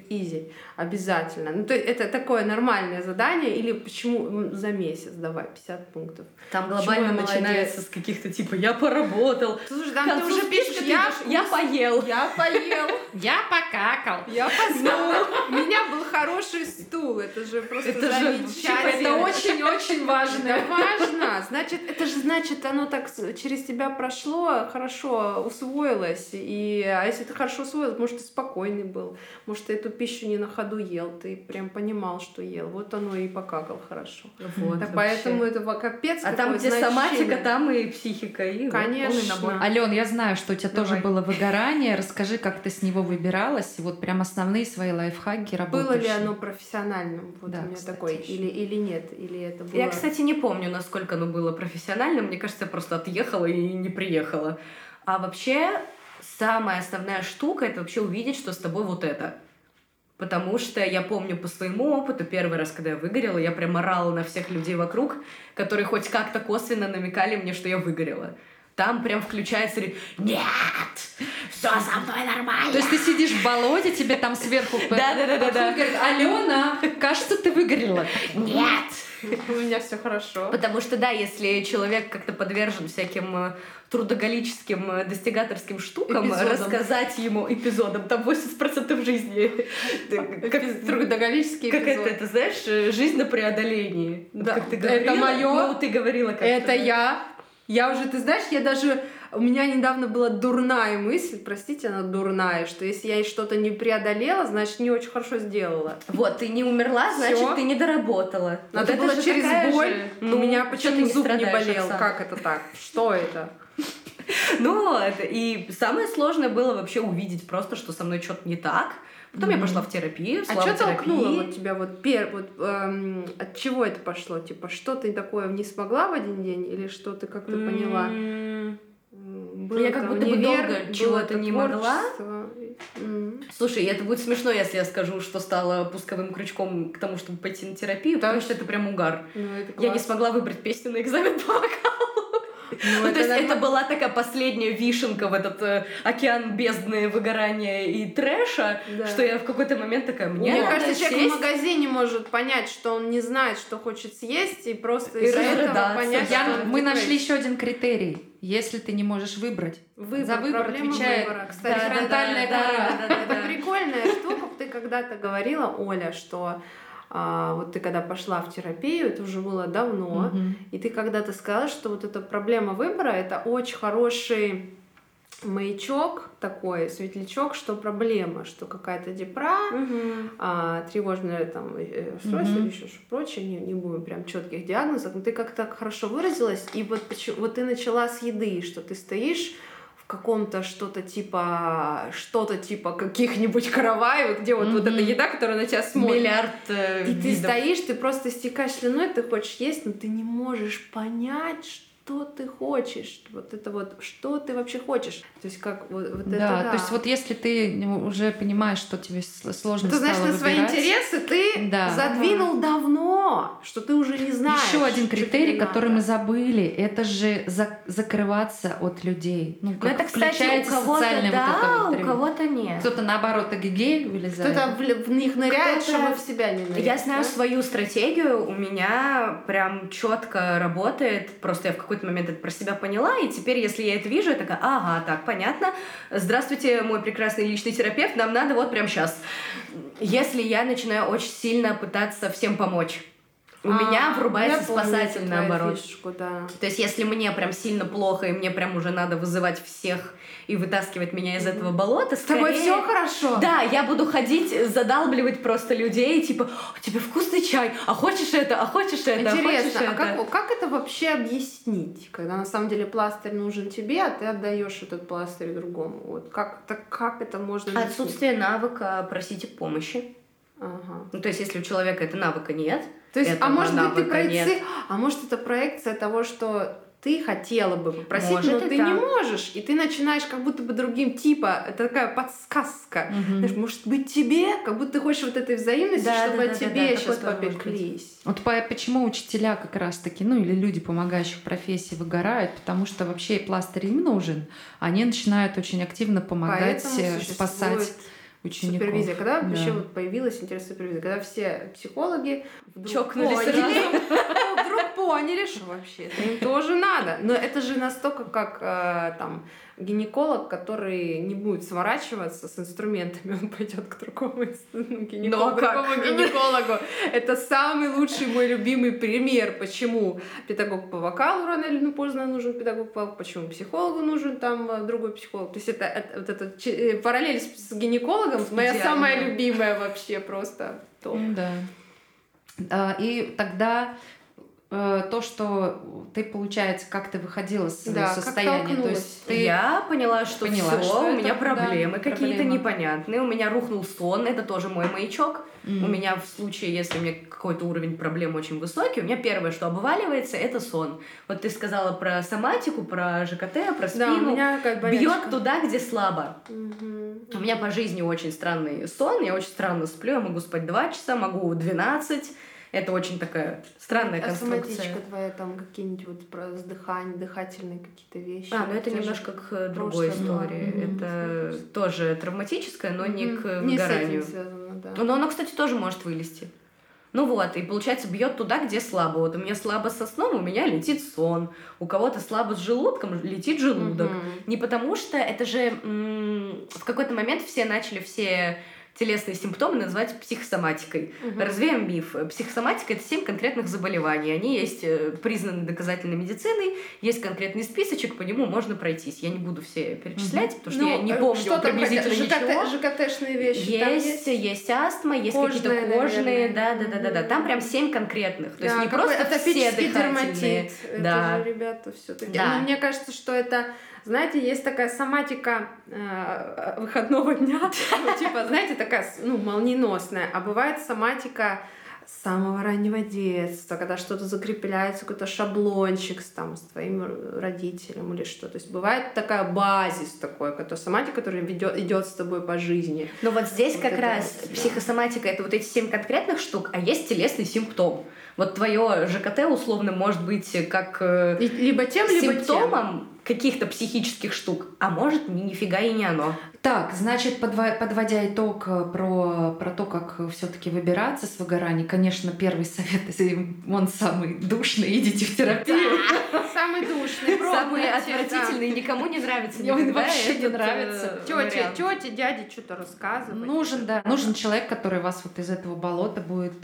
Speaker 3: изи, обязательно. Ну то есть это такое нормальное задание или почему за месяц давай 50 пунктов.
Speaker 2: Там глобально начинается с каких-то типа «я поработал»,
Speaker 3: Слушай, там ты уже пишешь, я,
Speaker 2: «я поел».
Speaker 3: я поел,
Speaker 1: Я покакал.
Speaker 3: я поспал. У меня был хороший стул. Это же просто замечательно.
Speaker 1: Это очень-очень важно.
Speaker 3: Это важно. Значит, это же значит, оно так через тебя прошло, хорошо усвоилось. И, а если ты хорошо усвоил, может, ты спокойный был. Может, ты эту пищу не на ходу ел. Ты прям понимал, что ел. Вот оно и покакал хорошо.
Speaker 2: Вот,
Speaker 3: так поэтому это капец
Speaker 2: А там, где
Speaker 3: значение.
Speaker 2: соматика, там и психика, и вот
Speaker 3: Конечно.
Speaker 2: набор.
Speaker 1: Ален, я знаю, что у тебя тоже
Speaker 2: Давай.
Speaker 1: было выгорание. Расскажи, как ты с него выбиралась. И вот прям основные свои лайфхаки работающие.
Speaker 3: Было ли оно профессиональным? Вот
Speaker 1: Да,
Speaker 3: у меня
Speaker 1: кстати,
Speaker 3: такой.
Speaker 1: еще.
Speaker 3: Или, или нет? Или это было...
Speaker 2: Я, кстати, не помню, насколько оно было профессионально. Мне кажется, я просто отъехала и не приехала. А вообще, самая основная штука — это вообще увидеть, что с тобой вот это. Потому что я помню по своему опыту, первый раз, когда я выгорела, я прям орала на всех людей вокруг, которые хоть как-то косвенно намекали мне, что я выгорела. Там прям включается «Нет! Все со мной нормально!»
Speaker 1: То есть ты сидишь в болоте, тебе там сверху подходит, говорит, Алена, кажется, ты выгорела.
Speaker 2: «Нет!»
Speaker 3: У меня все хорошо.
Speaker 2: Потому что, да, если человек как-то подвержен всяким э, трудоголическим, э, достигаторским штукам,
Speaker 3: Эпизодам.
Speaker 2: рассказать ему эпизодом, там 80% жизни. Как-
Speaker 3: Трудоголический
Speaker 2: Как это, это, знаешь, э, жизнь на преодолении.
Speaker 3: Да,
Speaker 2: Как ты
Speaker 3: это
Speaker 2: говорила.
Speaker 3: моё.
Speaker 2: Ну, ты говорила как
Speaker 3: Это я. Я уже, ты знаешь, я даже... У меня недавно была дурная мысль, простите, она дурная, что если я что-то не преодолела, значит, не очень хорошо сделала.
Speaker 2: Вот, ты не умерла, значит,
Speaker 3: Всё.
Speaker 2: ты не доработала.
Speaker 3: Надо
Speaker 2: Вот
Speaker 3: было через боль.
Speaker 2: же,
Speaker 3: у
Speaker 2: ну,
Speaker 3: меня почему
Speaker 2: не
Speaker 3: зуб не болел?
Speaker 2: Оксана?
Speaker 3: Как это так? Что это?
Speaker 2: Ну вот, и самое сложное было вообще увидеть просто, что со мной что-то не так. Потом я
Speaker 1: Мгм.
Speaker 2: пошла в терапию,
Speaker 3: А что толкнуло вот тебя вот, пер, вот эм, от чего это пошло? Типа, что ты такое не смогла в один день? Или что ты как-то поняла?
Speaker 2: М,
Speaker 3: М,
Speaker 2: Я как будто бы долго
Speaker 3: было
Speaker 2: чего-то не могла.
Speaker 3: М.
Speaker 2: Слушай, это будет смешно, если я скажу, что стало пусковым крючком к тому, чтобы пойти на терапию, потому
Speaker 3: Да.
Speaker 2: что это прям угар.
Speaker 3: Ну, это
Speaker 2: Я не смогла выбрать песню на экзамен по вокалу.
Speaker 3: Ну,
Speaker 2: Ну, то есть это была такая последняя вишенка в этот э, океан бездны выгорания и трэша, что я в какой-то момент такая, мне,
Speaker 3: Мне кажется, человек
Speaker 2: сесть».
Speaker 3: в магазине может понять, что он не знает, что хочет съесть, и просто
Speaker 2: И
Speaker 3: из-за этого понять,
Speaker 1: мы нашли еще один критерий. Если ты не можешь выбрать,
Speaker 3: Выбор,
Speaker 1: За выбор
Speaker 3: проблема
Speaker 1: отвечает-
Speaker 3: выбора. Кстати,
Speaker 2: Да,
Speaker 1: фронтальная
Speaker 2: да,
Speaker 1: кора.
Speaker 2: да, да, да,
Speaker 3: Это
Speaker 2: да.
Speaker 3: прикольная штука. Ты когда-то говорила, Оля, что а, вот ты когда пошла в терапию, это уже было давно,
Speaker 1: Мгм.
Speaker 3: и ты когда-то сказала, что вот эта проблема выбора это очень хороший маячок такой, светлячок, что проблема, что какая-то депра,
Speaker 2: Мгм.
Speaker 3: а, тревожное там э, расстройство
Speaker 1: Мгм.
Speaker 3: или еще что прочее, не, не будем прям четких диагнозов, но ты как-то хорошо выразилась, и вот, почему- вот ты начала с еды, что ты стоишь каком-то что-то типа что-то типа каких-нибудь караваев, где вот, вот
Speaker 1: Мгм.
Speaker 3: эта еда, которая на тебя смотрит.
Speaker 2: Миллиард э,
Speaker 3: И ты
Speaker 2: видов.
Speaker 3: стоишь, ты просто стекаешь слюной, ты хочешь есть, но ты не можешь понять, что ты хочешь. Вот это вот, что ты вообще хочешь. То есть как вот, вот это
Speaker 1: Да,
Speaker 3: да.
Speaker 1: то есть вот если ты уже понимаешь, что тебе сложно
Speaker 3: Ты знаешь, на свои
Speaker 1: выбирать,
Speaker 3: интересы ты
Speaker 1: Да.
Speaker 3: задвинул давно, что ты уже не знаешь.
Speaker 1: Еще один критерий, который мы забыли, это же за- закрываться от людей. Ну,
Speaker 2: Ну,
Speaker 1: как
Speaker 2: это, кстати, у
Speaker 1: включается
Speaker 2: кого-то
Speaker 1: социальное вот это
Speaker 2: да,
Speaker 1: вот
Speaker 2: у кого-то нет.
Speaker 1: Кто-то наоборот эгегей вылезает.
Speaker 3: Кто-то в, в них ныряет,
Speaker 2: Кто-то-
Speaker 3: чтобы в себя не нырять.
Speaker 2: Я знаю
Speaker 3: да?
Speaker 2: свою стратегию, у меня прям четко работает. Просто я в какой-то момент это про себя поняла, и теперь, если я это вижу, я такая, ага, так, понятно. Здравствуйте, мой прекрасный личный терапевт, нам надо вот прям сейчас. Если я начинаю очень сильно пытаться всем помочь, у
Speaker 3: А,
Speaker 2: меня врубается спасатель наоборот.
Speaker 3: фишку, да.
Speaker 2: То есть, если мне прям сильно плохо, и мне прям уже надо вызывать всех и вытаскивать меня из этого болота,
Speaker 3: С тобой
Speaker 2: скорее-
Speaker 3: все хорошо?
Speaker 2: Да, я буду ходить, задалбливать просто людей, типа, «А, тебе вкусный чай, а хочешь это, а хочешь это, а хочешь
Speaker 3: Интересно, а
Speaker 2: это.
Speaker 3: как, как это вообще объяснить, когда на самом деле пластырь нужен тебе, а ты отдаешь этот пластырь другому? Вот как, так как это можно объяснить?
Speaker 2: Отсутствие навыка просите помощи.
Speaker 3: Ага.
Speaker 2: Ну, то есть, если у человека это навыка нет,
Speaker 3: То есть, а может быть, ты
Speaker 2: навыка
Speaker 3: проекци... а может это проекция того, что ты хотела бы попросить,
Speaker 2: Может
Speaker 3: но ты
Speaker 2: так.
Speaker 3: не можешь, и ты начинаешь как будто бы другим типа, это такая подсказка.
Speaker 1: Мгм.
Speaker 3: Знаешь, может быть тебе, как будто ты хочешь вот этой взаимности,
Speaker 2: Да,
Speaker 3: чтобы
Speaker 2: да, да, да,
Speaker 3: тебе
Speaker 2: да,
Speaker 3: сейчас
Speaker 2: тоже может
Speaker 3: попеклись.
Speaker 1: Вот по- почему учителя как раз таки, ну или люди, помогающие в профессии, выгорают, потому что вообще пластырь им нужен. Они начинают очень активно помогать,
Speaker 3: Поэтому
Speaker 1: э,
Speaker 3: существует
Speaker 1: спасать учеников.
Speaker 3: Супервизия. Когда
Speaker 1: Да.
Speaker 3: вообще вот появилась интересная супервизия? Когда все психологи вдруг
Speaker 2: Чокнулись
Speaker 3: поняли, вдруг поняли, что вообще им тоже надо. Но это же настолько как э, там гинеколог, который не будет сворачиваться с инструментами, он пойдет к другому ну, гинекологу,
Speaker 2: а как?
Speaker 3: гинекологу. Это самый лучший мой любимый пример, почему педагог по вокалу рано или ну, поздно нужен педагог по почему психологу нужен там э, другой психолог. То есть это, это- вот че- э, параллель с, с гинекологом моя
Speaker 2: Идеально.
Speaker 3: самая любимая вообще просто. топ.
Speaker 1: Да. А, И тогда то, что ты, получается, как ты выходила из
Speaker 3: Да,
Speaker 1: состояния. То есть ты
Speaker 2: Я поняла, что
Speaker 1: поняла,
Speaker 2: все,
Speaker 1: что
Speaker 2: у
Speaker 1: это,
Speaker 2: меня
Speaker 1: да,
Speaker 2: проблемы какие-то
Speaker 1: проблема.
Speaker 2: непонятные, у меня рухнул сон, это тоже мой маячок.
Speaker 1: М.
Speaker 2: У меня в случае, если у меня какой-то уровень проблем очень высокий, у меня первое, что обваливается, это сон. Вот ты сказала про соматику, про ЖКТ, про
Speaker 3: Да, у
Speaker 2: спину.
Speaker 3: меня как бы
Speaker 2: Бьет туда, где слабо.
Speaker 3: Мгм.
Speaker 2: У меня по жизни очень странный сон, я очень странно сплю, я могу спать 2 часа, могу 12. Это очень такая странная
Speaker 3: А
Speaker 2: конструкция.
Speaker 3: соматичка твоя там какие-нибудь вот про дыхание, дыхательные какие-то вещи.
Speaker 2: А, ну это немножко к э, другой истории.
Speaker 1: Мгм.
Speaker 2: Это тоже травматическое, но не
Speaker 3: Мгм.
Speaker 2: к
Speaker 3: Не с
Speaker 2: выгоранию.
Speaker 3: этим связано, да.
Speaker 2: Но оно, кстати, тоже может вылезти. Ну вот, и получается бьет туда, где слабо. Вот у меня слабо со сном, у меня летит сон. У кого-то слабо с желудком, летит желудок.
Speaker 3: Мгм.
Speaker 2: Не потому что это же м, в какой-то момент все начали все телесные симптомы называть психосоматикой.
Speaker 3: Мгм.
Speaker 2: Развеем миф. Психосоматика — это семь конкретных заболеваний. Они есть э, признаны доказательной медициной, есть конкретный списочек, по нему можно пройтись. Я не буду все перечислять, потому что
Speaker 3: Ну,
Speaker 2: я не
Speaker 3: э,
Speaker 2: помню
Speaker 3: что
Speaker 2: приблизительно ничего.
Speaker 3: ЖКТ, ЖКТшные вещи. там
Speaker 2: Есть, есть астма, есть какие-то
Speaker 3: Кожные,
Speaker 2: да, да, да, да, да. Там прям семь конкретных. То есть
Speaker 3: Да,
Speaker 2: не
Speaker 3: какой
Speaker 2: просто все дыхательные.
Speaker 3: дерматит.
Speaker 2: Да.
Speaker 3: Это же, ребята, все таки
Speaker 2: Да.
Speaker 3: Но мне кажется, что это, знаете, есть такая соматика э, выходного дня, ну, типа, знаете, такая, ну, молниеносная, а бывает соматика с самого раннего детства, когда что-то закрепляется, какой-то шаблончик с, там, с твоим родителем или что. То есть бывает такая базис такой, которая соматика, которая ведет, идет с тобой по жизни.
Speaker 2: Но вот здесь
Speaker 3: Вот
Speaker 2: как
Speaker 3: это
Speaker 2: раз
Speaker 3: да.
Speaker 2: психосоматика это вот эти семь конкретных штук, а есть телесный симптом. Вот твое ЖКТ условно может быть как э,
Speaker 3: Либо тем, либо тем.
Speaker 2: симптомом каких-то психических штук, а может ни- нифига и не оно.
Speaker 1: Так, значит, подводя итог э, про, про то, как все-таки выбираться с выгораний, конечно, первый совет, если он самый душный, идите в терапию.
Speaker 3: Самый душный, да.
Speaker 2: отвратительные, никому не нравится
Speaker 1: Мне он вообще не
Speaker 2: э,
Speaker 1: нравится.
Speaker 2: Вариант.
Speaker 3: тети, дяди что-то рассказывают.
Speaker 1: Нужен, да, нужен человек, который вас вот из этого болота будет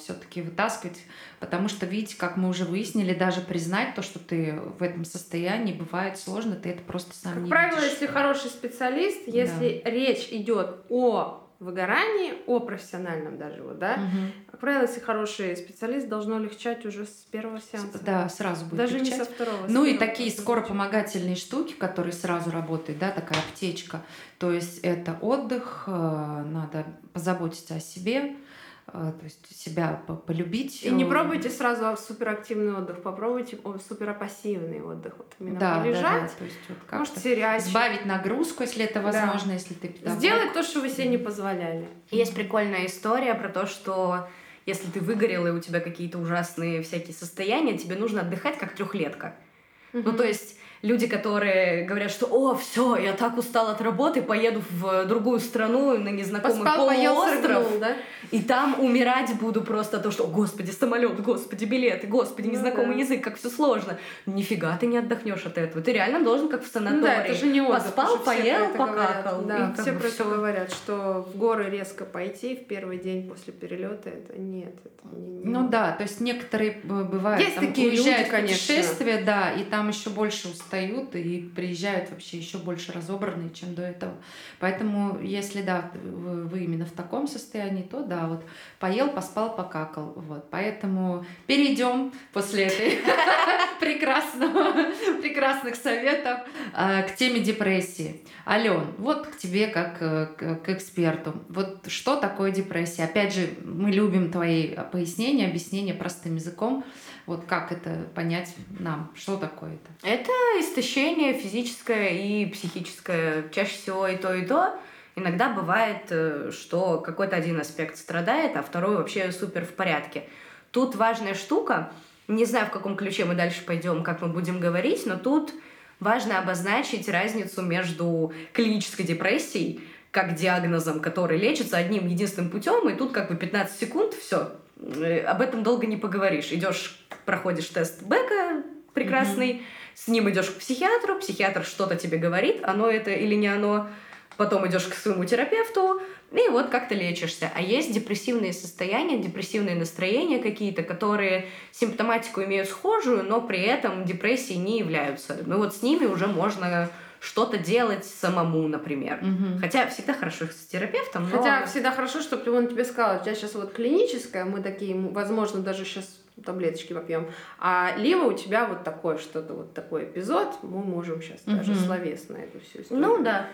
Speaker 1: все-таки вытаскивать, потому что, видите, как мы уже выяснили, даже признать то, что ты в этом состоянии, бывает сложно, ты это просто сам
Speaker 3: Как
Speaker 1: не
Speaker 3: правило,
Speaker 1: видишь.
Speaker 3: если хороший специалист, если речь идет о выгорании, о профессиональном даже, вот, да,
Speaker 1: Мгм.
Speaker 3: как правило, если хороший специалист, должно легчать уже с первого сеанса.
Speaker 1: Да, сразу будет
Speaker 3: Даже не
Speaker 1: легчать.
Speaker 3: со второго.
Speaker 1: Ну и такие скоропомогательные штуки, которые сразу работают, да, такая аптечка. То есть это отдых, э, надо позаботиться о себе, то есть себя по- полюбить.
Speaker 3: И не
Speaker 1: э,
Speaker 3: пробуйте сразу суперактивный отдых, попробуйте о, суперпассивный отдых. Вот именно
Speaker 1: да, да, да,
Speaker 3: полежать,
Speaker 1: то есть вот
Speaker 3: может,
Speaker 1: как-то
Speaker 3: сериальчик.
Speaker 1: сбавить нагрузку, если это
Speaker 3: Да.
Speaker 1: возможно, если ты педагог.
Speaker 3: Сделать то, что вы себе не позволяли.
Speaker 2: Есть прикольная история про то, что если ты выгорел и у тебя какие-то ужасные всякие состояния, тебе нужно отдыхать как трехлетка. Ну, то есть люди, которые говорят, что «О, все, я так устал от работы, поеду в другую страну на незнакомый
Speaker 3: Поспал, поел,
Speaker 2: полуостров,
Speaker 3: срыгнул, да?
Speaker 2: и там умирать буду просто того, что «О, господи, самолет, господи, билеты, господи,
Speaker 3: Ну
Speaker 2: незнакомый
Speaker 3: да.
Speaker 2: язык, как все сложно». Нифига ты не отдохнешь от этого. Ты реально должен, как в
Speaker 3: Ну
Speaker 2: санатории.
Speaker 3: да, это же не отдых.
Speaker 2: Поспал,
Speaker 3: все
Speaker 2: поел,
Speaker 3: это говорят.
Speaker 2: покакал.
Speaker 3: Да, все про
Speaker 2: всё.
Speaker 3: говорят, что в горы резко пойти в первый день после перелета, это нет. Это не, не-
Speaker 1: Ну да, то есть некоторые б- бывают,
Speaker 3: Есть
Speaker 1: там,
Speaker 3: такие люди,
Speaker 1: уезжают
Speaker 3: конечно.
Speaker 1: путешествие, да, и там еще больше устают и приезжают вообще еще больше разобранные, чем до этого. Поэтому, если да, вы именно в таком состоянии, то да, вот поел, поспал, покакал. Вот. Поэтому перейдем после этой прекрасного, прекрасных советов э, к теме депрессии. Ален, вот к тебе как э, к, эксперту. Вот что такое депрессия? Опять же, мы любим твои э, пояснения, объяснения простым языком. Вот как это понять нам? Что такое это?
Speaker 2: Это истощение физическое и психическое. Чаще всего и то, и то. Иногда бывает, э, что какой-то один аспект страдает, а второй вообще супер в порядке. Тут важная штука, не знаю, в каком ключе мы дальше пойдем, как мы будем говорить, но тут важно обозначить разницу между клинической депрессией, как диагнозом, который лечится одним единственным путем, и тут как бы 15 секунд, все, об этом долго не поговоришь. Идешь, проходишь тест Бека прекрасный, с ним идешь к психиатру, психиатр что-то тебе говорит, оно это или не оно, потом идешь к своему терапевту, и вот как-то лечишься. А есть депрессивные состояния, депрессивные настроения какие-то, которые симптоматику имеют схожую, но при этом депрессией не являются. Ну вот с ними уже можно что-то делать самому, например.
Speaker 1: Мгм.
Speaker 2: Хотя всегда хорошо с терапевтом, но...
Speaker 3: Хотя всегда хорошо, чтобы он тебе сказал, у тебя сейчас вот клиническое, мы такие, возможно, даже сейчас таблеточки попьем, а либо у тебя вот такое что-то, вот такой эпизод, мы можем сейчас даже
Speaker 1: Мгм.
Speaker 3: словесно эту всю историю.
Speaker 2: Ну да.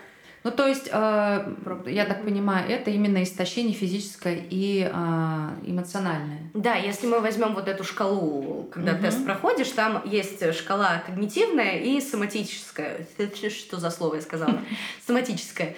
Speaker 1: Ну, то есть, э, я так понимаю, это именно истощение физическое и а, эмоциональное.
Speaker 2: Да, если мы возьмем вот эту шкалу, когда
Speaker 1: Мгм.
Speaker 2: тест проходишь, там есть шкала когнитивная и соматическая. Что за слово я сказала? Соматическая.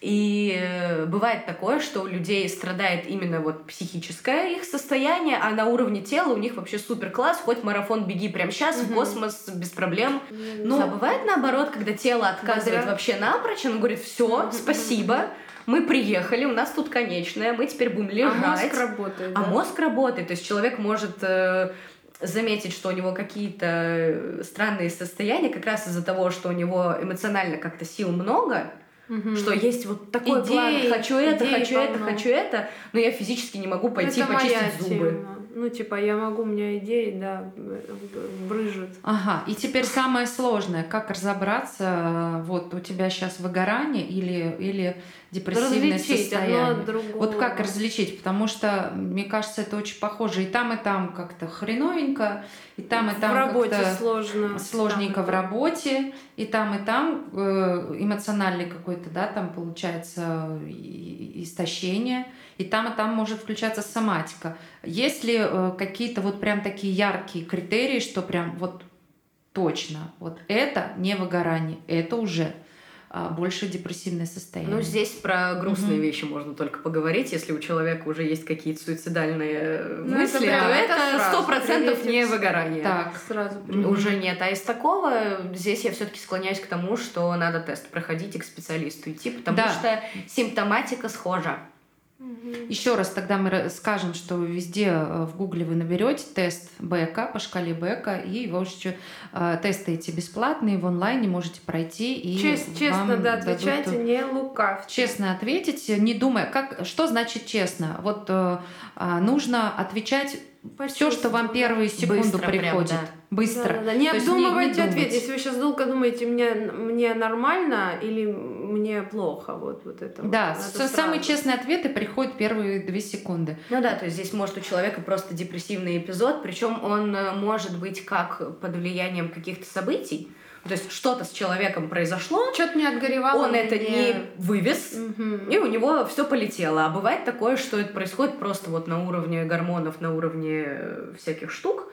Speaker 2: И э, бывает такое, что у людей страдает именно вот психическое их состояние, а на уровне тела у них вообще супер класс, хоть марафон беги прямо сейчас, в
Speaker 3: Мгм.
Speaker 2: космос без проблем.
Speaker 3: Ну,
Speaker 2: а бывает наоборот, когда тело отказывает
Speaker 3: Бодря.
Speaker 2: вообще напрочь, оно говорит, все, спасибо, мы приехали, у нас тут конечная, мы теперь будем
Speaker 3: а
Speaker 2: лежать.
Speaker 3: мозг работает,
Speaker 2: А
Speaker 3: да?
Speaker 2: мозг работает, то есть человек может э, заметить, что у него какие-то э, странные состояния, как раз из-за того, что у него эмоционально как-то сил много,
Speaker 3: Мгм.
Speaker 2: что есть вот такой
Speaker 3: Идей,
Speaker 2: план, хочу это, хочу это,
Speaker 3: полно.
Speaker 2: хочу это, но я физически не могу пойти
Speaker 3: Это
Speaker 2: почистить
Speaker 3: моя
Speaker 2: зубы.
Speaker 3: тема. Ну, типа, я могу, у меня идеи, да, брыжут.
Speaker 1: Ага, и теперь самое сложное, как разобраться, э, вот у тебя сейчас выгорание или, или депрессивное
Speaker 3: Различить одно
Speaker 1: состояние.
Speaker 3: другого.
Speaker 1: Вот как различить? Потому что, мне кажется, это очень похоже. И там, и там как-то хреновенько, и там, и там
Speaker 3: В работе сложно.
Speaker 1: сложненько
Speaker 3: Там
Speaker 1: в работе, и там, и там э, эмоциональный какой-то, да, там получается истощение, и там, и там может включаться соматика. Есть ли э, какие-то вот прям такие яркие критерии, что прям вот точно, вот это не выгорание, это уже больше депрессивное состояние?
Speaker 2: Ну, здесь про грустные
Speaker 1: Мгм.
Speaker 2: вещи можно только поговорить. Если у человека уже есть какие-то суицидальные
Speaker 3: Ну,
Speaker 2: мысли,
Speaker 3: это
Speaker 2: сто процентов не выгорание.
Speaker 1: Так,
Speaker 3: Сразу.
Speaker 2: Уже нет. А из такого здесь я все-таки склоняюсь к тому, что надо тест проходить и к специалисту идти, потому
Speaker 1: Да.
Speaker 2: что симптоматика схожа.
Speaker 3: Мгм.
Speaker 1: Еще раз тогда мы скажем, что везде э, в Гугле вы наберете тест БК по шкале БК, и уже чё- э, тесты эти бесплатные, в онлайне можете пройти. И
Speaker 3: Чест- честно,
Speaker 1: вам
Speaker 3: да,
Speaker 1: дадут,
Speaker 3: отвечайте,
Speaker 1: э,
Speaker 3: не лукавьте.
Speaker 1: Честно ответить, не думая, как, что значит честно. Вот э, а, нужно отвечать все, что вам первые секунду
Speaker 2: Быстро прям,
Speaker 1: приходит.
Speaker 2: да.
Speaker 1: Быстро.
Speaker 3: Да-да-да. Не
Speaker 1: То есть не-
Speaker 3: обдумывайте
Speaker 1: не
Speaker 3: ответ. Если вы сейчас долго думаете, мне, мне нормально или мне плохо, вот, вот это. вот.
Speaker 1: Да,
Speaker 3: Надо
Speaker 1: с-
Speaker 3: сразу.
Speaker 1: самые честные ответы приходят первые две секунды.
Speaker 2: Ну да, то есть здесь может у человека просто депрессивный эпизод, причем он э, может быть как под влиянием каких-то событий. То есть что-то с человеком произошло,
Speaker 3: Что-то не отгоревало.
Speaker 2: он это
Speaker 3: мне.
Speaker 2: не вывез,
Speaker 3: Мгм.
Speaker 2: и у него все полетело. А бывает такое, что это происходит просто вот на уровне гормонов, на уровне э, всяких штук.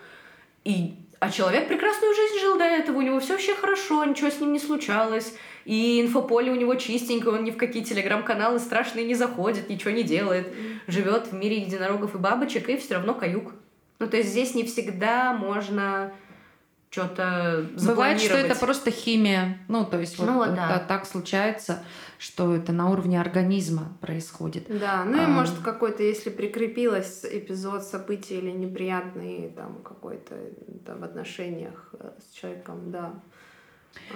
Speaker 2: И а человек прекрасную жизнь жил до этого, у него все вообще хорошо, ничего с ним не случалось. И инфополе у него чистенькое, он ни в какие телеграм-каналы страшные не заходит, ничего не делает. Живет в мире единорогов и бабочек, и все равно каюк. Ну, то есть здесь не всегда можно что-то
Speaker 1: Бывает, что это просто химия. Ну, то есть
Speaker 2: Ну вот да.
Speaker 1: та- так случается, что это на уровне организма происходит.
Speaker 3: Да, ну и
Speaker 1: А.
Speaker 3: может какой-то, если прикрепилось эпизод, событий или неприятный там какой-то да, в отношениях э, с человеком, да.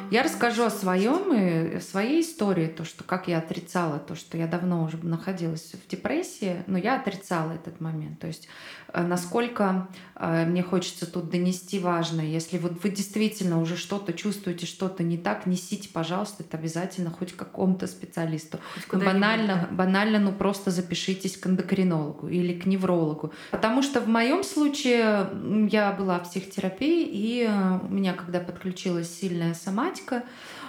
Speaker 1: Я расскажу о своем и о своей истории, то, что как я отрицала то, что я давно уже находилась в депрессии, но я отрицала этот момент. То есть насколько э, мне хочется тут донести важное, если вот вы действительно уже что-то чувствуете, что-то не так, несите, пожалуйста, это обязательно хоть какому-то специалисту.
Speaker 2: Хоть
Speaker 1: Ну, банально,
Speaker 2: да.
Speaker 1: банально, ну просто запишитесь к эндокринологу или к неврологу. Потому что в моем случае я была в психотерапии, и э, у меня, когда подключилась сильная соматика,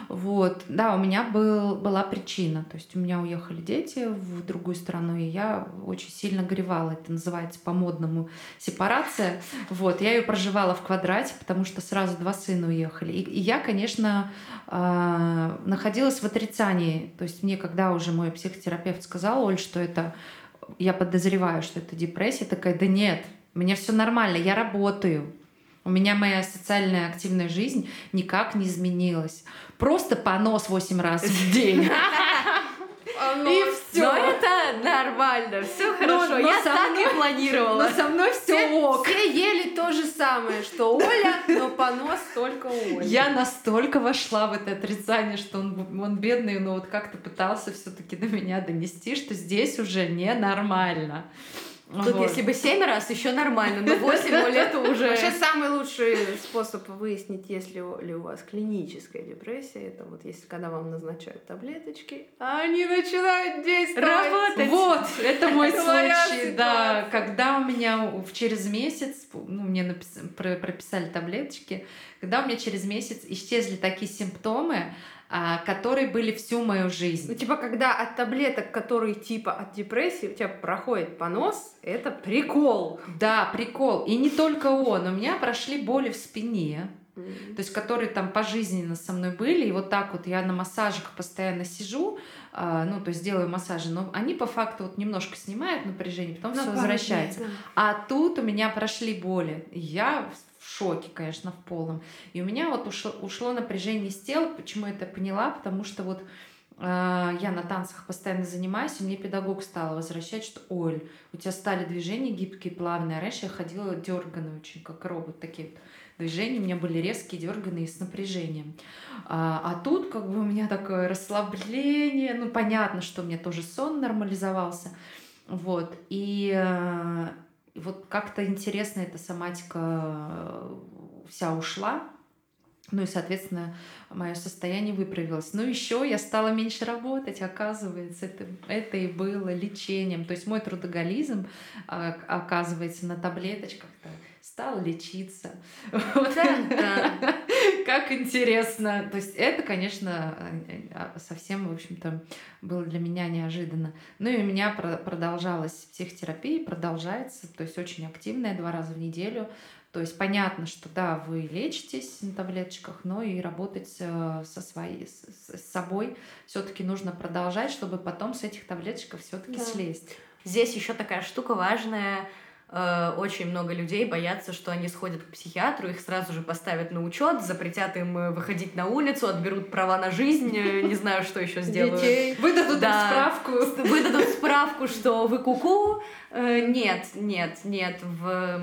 Speaker 1: вот, да, у меня был, была причина. То есть у меня уехали дети в другую страну, и я очень сильно горевала. Это называется по-модному сепарация. Вот, я ее проживала в квадрате, потому что сразу два сына уехали. И, и я, конечно, а, находилась в отрицании. То есть мне, когда уже мой психотерапевт сказал, Оль, что это, я подозреваю, что это депрессия, такая, да нет, мне все нормально, я работаю. У меня моя социальная активная жизнь никак не изменилась. Просто понос 8 раз в день. И все.
Speaker 2: Но это нормально, все хорошо. Я так и планировала.
Speaker 1: Но со мной все ок.
Speaker 3: все ели то же самое, что Оля, но понос только у Оли.
Speaker 1: Я настолько вошла в это отрицание, что он, он бедный, но вот как-то пытался все-таки до меня донести, что здесь уже ненормально.
Speaker 2: Тут
Speaker 1: Вот.
Speaker 2: если бы семь раз, еще нормально, но восемь ну, это уже...
Speaker 3: Вообще самый лучший способ выяснить, есть ли у вас клиническая депрессия, это вот если когда вам назначают таблеточки, а они начинают действовать.
Speaker 2: Работать.
Speaker 1: Вот, это мой случай, да. Когда у меня через месяц, ну, мне напис- про- прописали таблеточки, когда у меня через месяц исчезли такие симптомы, которые были всю мою
Speaker 3: Ну,
Speaker 1: жизнь.
Speaker 3: типа, когда от таблеток, которые типа от депрессии, у тебя проходит понос, это прикол.
Speaker 1: Да, прикол. И не только он. У меня прошли боли в спине,
Speaker 3: М.
Speaker 1: то есть которые там пожизненно со мной были, и вот так вот я на массажах постоянно сижу, а, ну, то есть делаю массажи, но они по факту вот немножко снимают напряжение, потом все возвращается.
Speaker 3: дней,
Speaker 1: А тут у меня прошли боли. И Я шоке, конечно, в полном. И у меня вот ушло, ушло напряжение с тела. Почему я это поняла? Потому что вот э, я на танцах постоянно занимаюсь, и мне педагог стала возвращать, что Оль, у тебя стали движения гибкие, плавные. А раньше я ходила дерганно очень, как робот. Такие вот движения у меня были резкие, дерганные, с напряжением. А, а тут как бы у меня такое расслабление. Ну, понятно, что у меня тоже сон нормализовался. Вот. И э, и вот как-то интересно эта соматика э, вся ушла. Ну и, соответственно, мое состояние выправилось. Ну, еще я стала меньше работать, оказывается, это, это и было лечением. То есть мой трудоголизм, а, оказывается, на таблеточках-то стал лечиться. Вот.
Speaker 2: Да.
Speaker 1: Как интересно. То есть это, конечно, э, совсем, в общем-то, было для меня неожиданно. Ну и у меня про- продолжалась психотерапия, продолжается, то есть очень активная, два раза в неделю. То есть понятно, что да, вы лечитесь на таблеточках, но и работать э, со своей, с, с- собой все-таки нужно продолжать, чтобы потом с этих таблеточек все-таки
Speaker 3: Да.
Speaker 1: слезть.
Speaker 2: Здесь еще такая штука важная. Э, Очень много людей боятся, что они сходят к психиатру, их сразу же поставят на учет, запретят им э, выходить на улицу, отберут права на жизнь, э, не знаю, что еще сделают.
Speaker 3: Детей.
Speaker 1: Выдадут
Speaker 2: Да.
Speaker 1: им справку.
Speaker 2: Выдадут справку, что вы куку. Э, Нет, нет, нет. В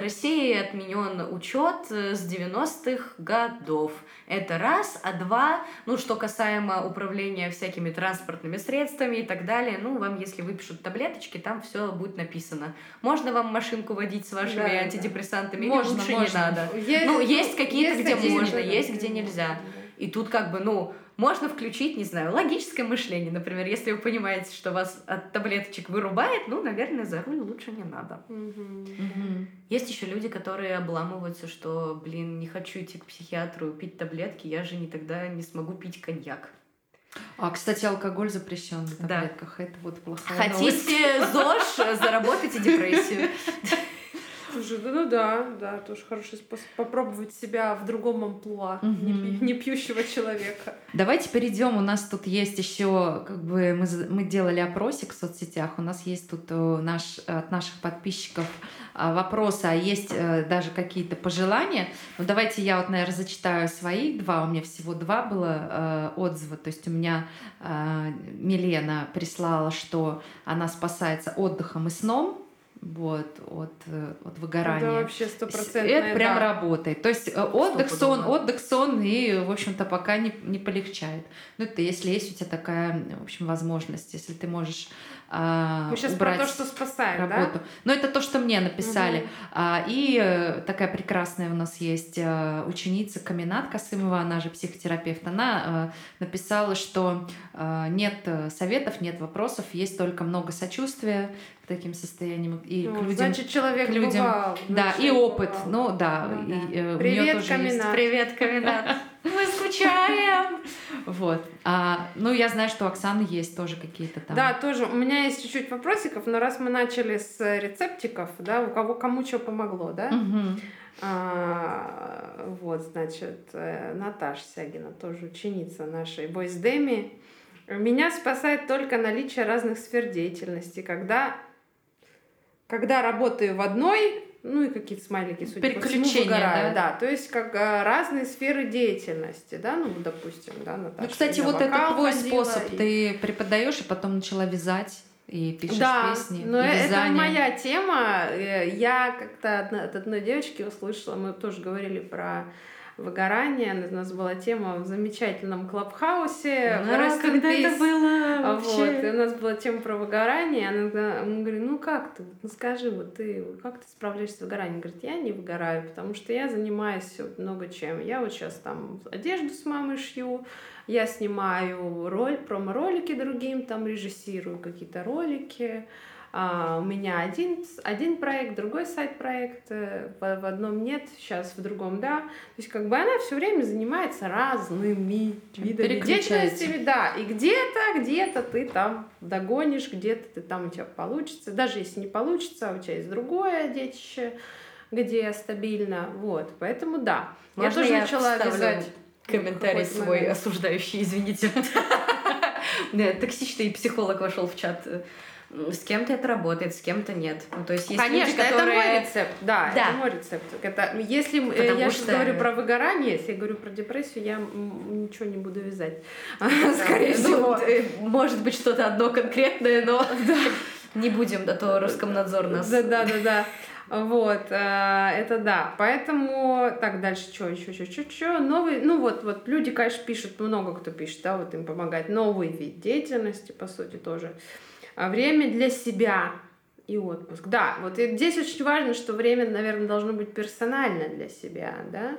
Speaker 2: России отменен учет э, с 90-х годов. Это раз. А два, ну, что касаемо управления всякими транспортными средствами и так далее, ну, вам, если выпишут таблеточки, там все будет написано. Можно вам машинку водить с вашими
Speaker 3: Да, да.
Speaker 2: антидепрессантами или
Speaker 1: Можно,
Speaker 2: лучше не
Speaker 1: можно.
Speaker 2: надо?
Speaker 3: Есть,
Speaker 2: Ну, есть какие-то, где можно,
Speaker 3: да,
Speaker 2: есть,
Speaker 3: да,
Speaker 2: где
Speaker 3: да,
Speaker 2: нельзя.
Speaker 3: да.
Speaker 2: И тут как бы, ну, можно включить, не знаю, логическое мышление. Например, если вы понимаете, что вас от таблеточек вырубает, ну, наверное, за руль лучше не надо.
Speaker 3: Мгм.
Speaker 1: Мгм.
Speaker 2: Есть еще люди, которые обламываются, что, блин, не хочу идти к психиатру пить таблетки, я же не тогда не смогу пить коньяк.
Speaker 1: А, кстати, алкоголь запрещен в
Speaker 2: Да.
Speaker 1: таблетках. Это вот плохая новость.
Speaker 2: Хотите ЗОЖ, заработайте депрессию.
Speaker 3: Слушай, да, ну да, да, тоже хороший способ попробовать себя в другом амплуа, не,
Speaker 1: Мгм.
Speaker 3: пи- не пьющего человека.
Speaker 1: Давайте перейдем. У нас тут есть еще, как бы мы, мы делали опросик в соцсетях. У нас есть тут э, наш, от наших подписчиков а, вопросы, а есть э, даже какие-то пожелания. Ну, давайте я вот, наверное, зачитаю свои два. У меня всего два было э, отзыва. То есть у меня э, Милена прислала, что она спасается отдыхом и сном вот, от, э, от выгорания.
Speaker 3: Это вообще стопроцентно.
Speaker 1: Это прям работает. То есть э, отдых, сон, отдых, сон, и, в общем-то, пока не, не полегчает. Ну, это если есть у тебя такая, в общем, возможность, если ты можешь а,
Speaker 3: Мы сейчас
Speaker 1: убрать
Speaker 3: про то, что спасает,
Speaker 1: работу. Но это то, что мне написали. А, и э, такая прекрасная у нас есть э, ученица Каминат Касымова, она же психотерапевт. Она э, написала, что нет советов, нет вопросов, есть только много сочувствия к таким состояниям и
Speaker 3: да?
Speaker 1: к
Speaker 3: Ну,
Speaker 1: людям.
Speaker 3: Значит, человек
Speaker 1: к людям.
Speaker 3: бывал.
Speaker 1: Да, и опыт.
Speaker 3: бывал.
Speaker 1: Ну да,
Speaker 3: Ну да.
Speaker 1: и,
Speaker 3: Привет,
Speaker 1: тоже есть.
Speaker 3: Каминат.
Speaker 2: Привет, Каминат. Мы скучаем.
Speaker 1: Вот. А, ну, я знаю, что у Оксаны есть тоже какие-то там.
Speaker 3: Да, тоже. У меня есть чуть-чуть вопросиков, но раз мы начали с рецептиков, да, у кого кому что помогло, да?
Speaker 1: Мгм.
Speaker 3: А, вот, значит, э, Наташа Сягина, тоже ученица нашей Бойсдеми. Меня спасает только наличие разных сфер деятельности. Когда, когда работаю в одной, ну и какие-то смайлики, судя по всему,
Speaker 1: да?
Speaker 3: Да, то есть как а, разные сферы деятельности, да, ну, допустим, да, Наташа.
Speaker 1: Ну, кстати,
Speaker 3: на
Speaker 1: вот это твой способ.
Speaker 3: и-
Speaker 1: Ты преподаешь и потом начала вязать и пишешь
Speaker 3: да,
Speaker 1: песни.
Speaker 3: но
Speaker 1: и
Speaker 3: это моя тема. Э, Я как-то от одной девочки услышала, мы тоже говорили про выгорание. У нас была тема в замечательном клабхаусе.
Speaker 1: А,
Speaker 3: in
Speaker 1: когда это было вообще?
Speaker 3: Вот, и у нас была тема про выгорание, она, мы говорим, ну как ты, ну скажи, вот ты, как ты справляешься с выгоранием? Говорит, я не выгораю, потому что я занимаюсь вот много чем. Я вот сейчас там одежду с мамой шью, я снимаю роль, промо-ролики другим, там режиссирую какие-то ролики. А, у меня один, один проект, другой сайт-проект, э, в, в одном нет, сейчас в другом да. То есть как бы она все время занимается разными видами деятельности, да, и где-то, где-то ты там догонишь, где-то ты там у тебя получится, даже если не получится, а у тебя есть другое детище, где стабильно, вот, поэтому да.
Speaker 2: Можно
Speaker 3: я тоже
Speaker 2: я
Speaker 3: начала вязать.
Speaker 2: Комментарий свой
Speaker 3: момент.
Speaker 2: осуждающий, извините. Токсичный психолог вошел в чат. С кем-то это работает, с кем-то нет. Ну, то есть есть
Speaker 3: Конечно,
Speaker 2: люди, которые...
Speaker 3: это мой рецепт, да,
Speaker 2: Да.
Speaker 3: это мой рецепт. Это, если м,
Speaker 2: Потому
Speaker 3: я
Speaker 2: что-
Speaker 3: сейчас говорю про выгорание, если я говорю про депрессию, я ничего не буду вязать.
Speaker 2: Да,
Speaker 3: Скорее
Speaker 2: ну,
Speaker 3: всего.
Speaker 2: э, Может быть, что-то одно конкретное, но не будем, а то Роскомнадзор нас...
Speaker 3: Да, да, да, да. Вот, э, это да. Поэтому, так, дальше что, еще, что, что, что. Новый, ну вот, вот люди, конечно, пишут, много кто пишет, да, вот им помогать. Новый вид деятельности, по сути, тоже. А время для себя и отпуск. Да, вот и здесь очень важно, что время, наверное, должно быть персонально для себя, да.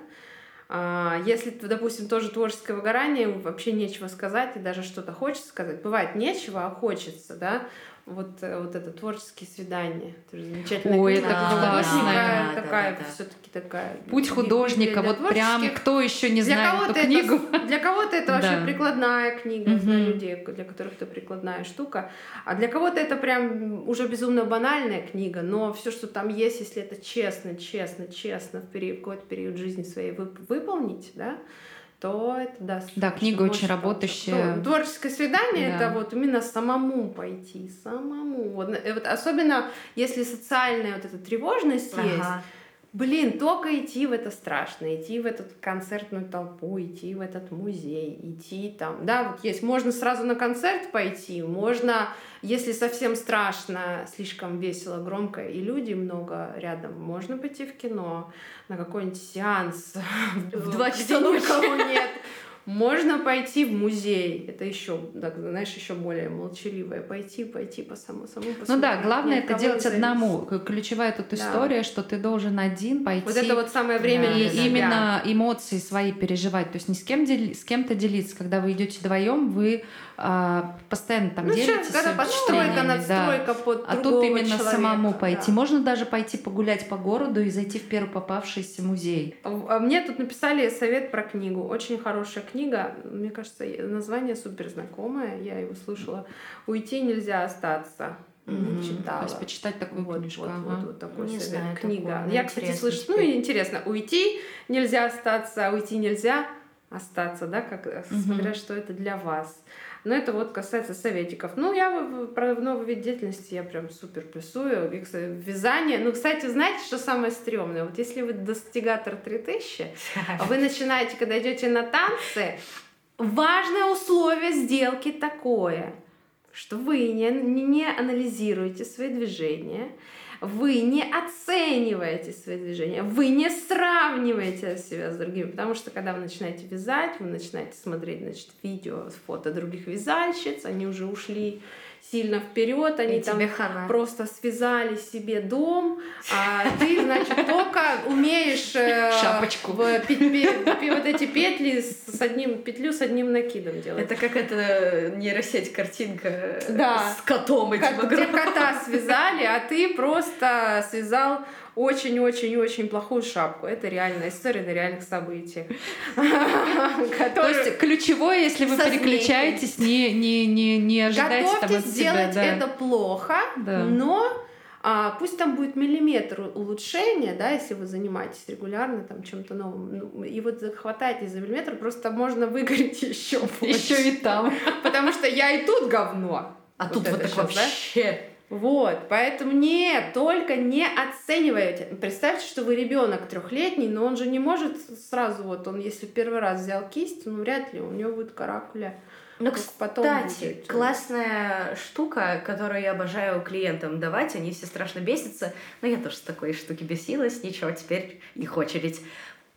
Speaker 3: А, Если, допустим, тоже творческое выгорание, вообще нечего сказать, и даже что-то хочется сказать. Бывает нечего, а хочется, да. Вот, э, вот это творческие свидания. Это же замечательная
Speaker 1: Ой, это классно.
Speaker 2: Да, да,
Speaker 3: такая,
Speaker 2: да, да.
Speaker 3: все-таки такая.
Speaker 1: Путь художника,
Speaker 3: для
Speaker 1: вот прям кто еще не
Speaker 3: Для
Speaker 1: знает эту книгу.
Speaker 3: это, для кого-то это вообще
Speaker 1: Да.
Speaker 3: прикладная книга, знаю
Speaker 1: Мгм.
Speaker 3: людей, для которых это прикладная штука. А для кого-то это прям уже безумно банальная книга, но все, что там есть, если это честно, честно, честно в период, какой-то период жизни своей вып- выполнить, да, то это даст.
Speaker 1: Да, книга очень работающая.
Speaker 3: Ну, Творческое свидание
Speaker 1: Да.
Speaker 3: это вот именно самому пойти, самому. Вот, э, вот особенно если социальная вот эта тревожность есть,
Speaker 2: Ага.
Speaker 3: Блин, только идти в это страшно, идти в эту концертную толпу, идти в этот музей, идти там. Да, вот есть, можно сразу на концерт пойти, можно, если совсем страшно, слишком весело, громко и людей много рядом, можно пойти в кино, на какой-нибудь сеанс.
Speaker 2: В два часа ночи.
Speaker 3: никого нет. Можно пойти в музей, это еще, так, знаешь, еще более молчаливое. Пойти, пойти по самому, самому
Speaker 1: Ну да, главное
Speaker 3: ни от
Speaker 1: это делать
Speaker 3: не зависеть.
Speaker 1: одному. Ключевая тут
Speaker 3: Да.
Speaker 1: история, что ты должен один пойти.
Speaker 3: Вот это вот самое время
Speaker 2: Да,
Speaker 1: и именно эмоции свои переживать. То есть не с кем дели- с кем-то делиться. Когда вы идете вдвоем, вы а, постоянно там
Speaker 3: Ну, сейчас, когда подстройка,
Speaker 1: впечатлениями, да.
Speaker 3: надстройка под
Speaker 1: А тут именно
Speaker 3: человека,
Speaker 1: самому пойти.
Speaker 3: да.
Speaker 1: Можно даже пойти погулять по городу и зайти в первый попавшийся музей.
Speaker 3: А Мне тут написали совет про книгу. Очень хорошая книга. Мне кажется, название супер знакомое. Я его слышала. «Уйти нельзя остаться». Не
Speaker 2: Мгм.
Speaker 1: То
Speaker 3: читала.
Speaker 1: есть почитать такую
Speaker 3: Вот,
Speaker 1: книжку.
Speaker 3: вот,
Speaker 1: ага.
Speaker 3: вот, вот такой
Speaker 2: Не
Speaker 3: совет.
Speaker 2: знаю
Speaker 3: Книга.
Speaker 2: такого,
Speaker 3: Я, кстати, слышу, ну
Speaker 2: теперь.
Speaker 3: интересно, уйти нельзя остаться, уйти нельзя остаться, да, как
Speaker 1: Мгм.
Speaker 3: смотря что это для вас. Но это вот касается советиков. Ну, я про новый вид деятельности я прям супер плюсую. И, кстати, вязание. Ну, кстати, знаете, что самое стрёмное? Вот если вы достигатор 3000, вы начинаете, когда идете на танцы, важное условие сделки такое, что вы не, не анализируете свои движения, вы не оцениваете свои движения, вы не сравниваете себя с другими, потому что когда вы начинаете вязать, вы начинаете смотреть, значит, видео, фото других вязальщиц, они уже ушли сильно вперед, они
Speaker 2: И
Speaker 3: там
Speaker 2: хана.
Speaker 3: просто связали себе дом, а ты, значит, только умеешь э,
Speaker 1: Шапочку.
Speaker 3: в пе- пе- пе- вот эти петли с одним петлю с одним накидом делать.
Speaker 2: Это как это нейросеть картинка э,
Speaker 3: Да.
Speaker 2: с котом этим огромным.
Speaker 3: кота связали, а ты просто связал очень-очень-очень плохую шапку. Это реальная история на реальных событиях.
Speaker 1: То есть ключевое, если вы переключаетесь, не, не, не, не ожидайте там от себя.
Speaker 3: это плохо, но а, пусть там будет миллиметр улучшения, да, если вы занимаетесь регулярно там чем-то новым. Ну, и вот хватайтесь за миллиметр, просто можно выгореть еще больше.
Speaker 1: Еще и там.
Speaker 3: Потому что я и тут говно.
Speaker 2: А
Speaker 3: Вот
Speaker 2: тут вот так
Speaker 3: щас, да? Вот, поэтому нет, только не оценивайте. Представьте, что вы ребенок трехлетний, но он же не может сразу вот, он если первый раз взял кисть, ну вряд ли у него будет каракуля.
Speaker 2: Ну,
Speaker 3: Как потом
Speaker 2: кстати,
Speaker 3: будет.
Speaker 2: классная штука, которую я обожаю клиентам давать, они все страшно бесятся, но я тоже с такой штуки бесилась, ничего, теперь их очередь.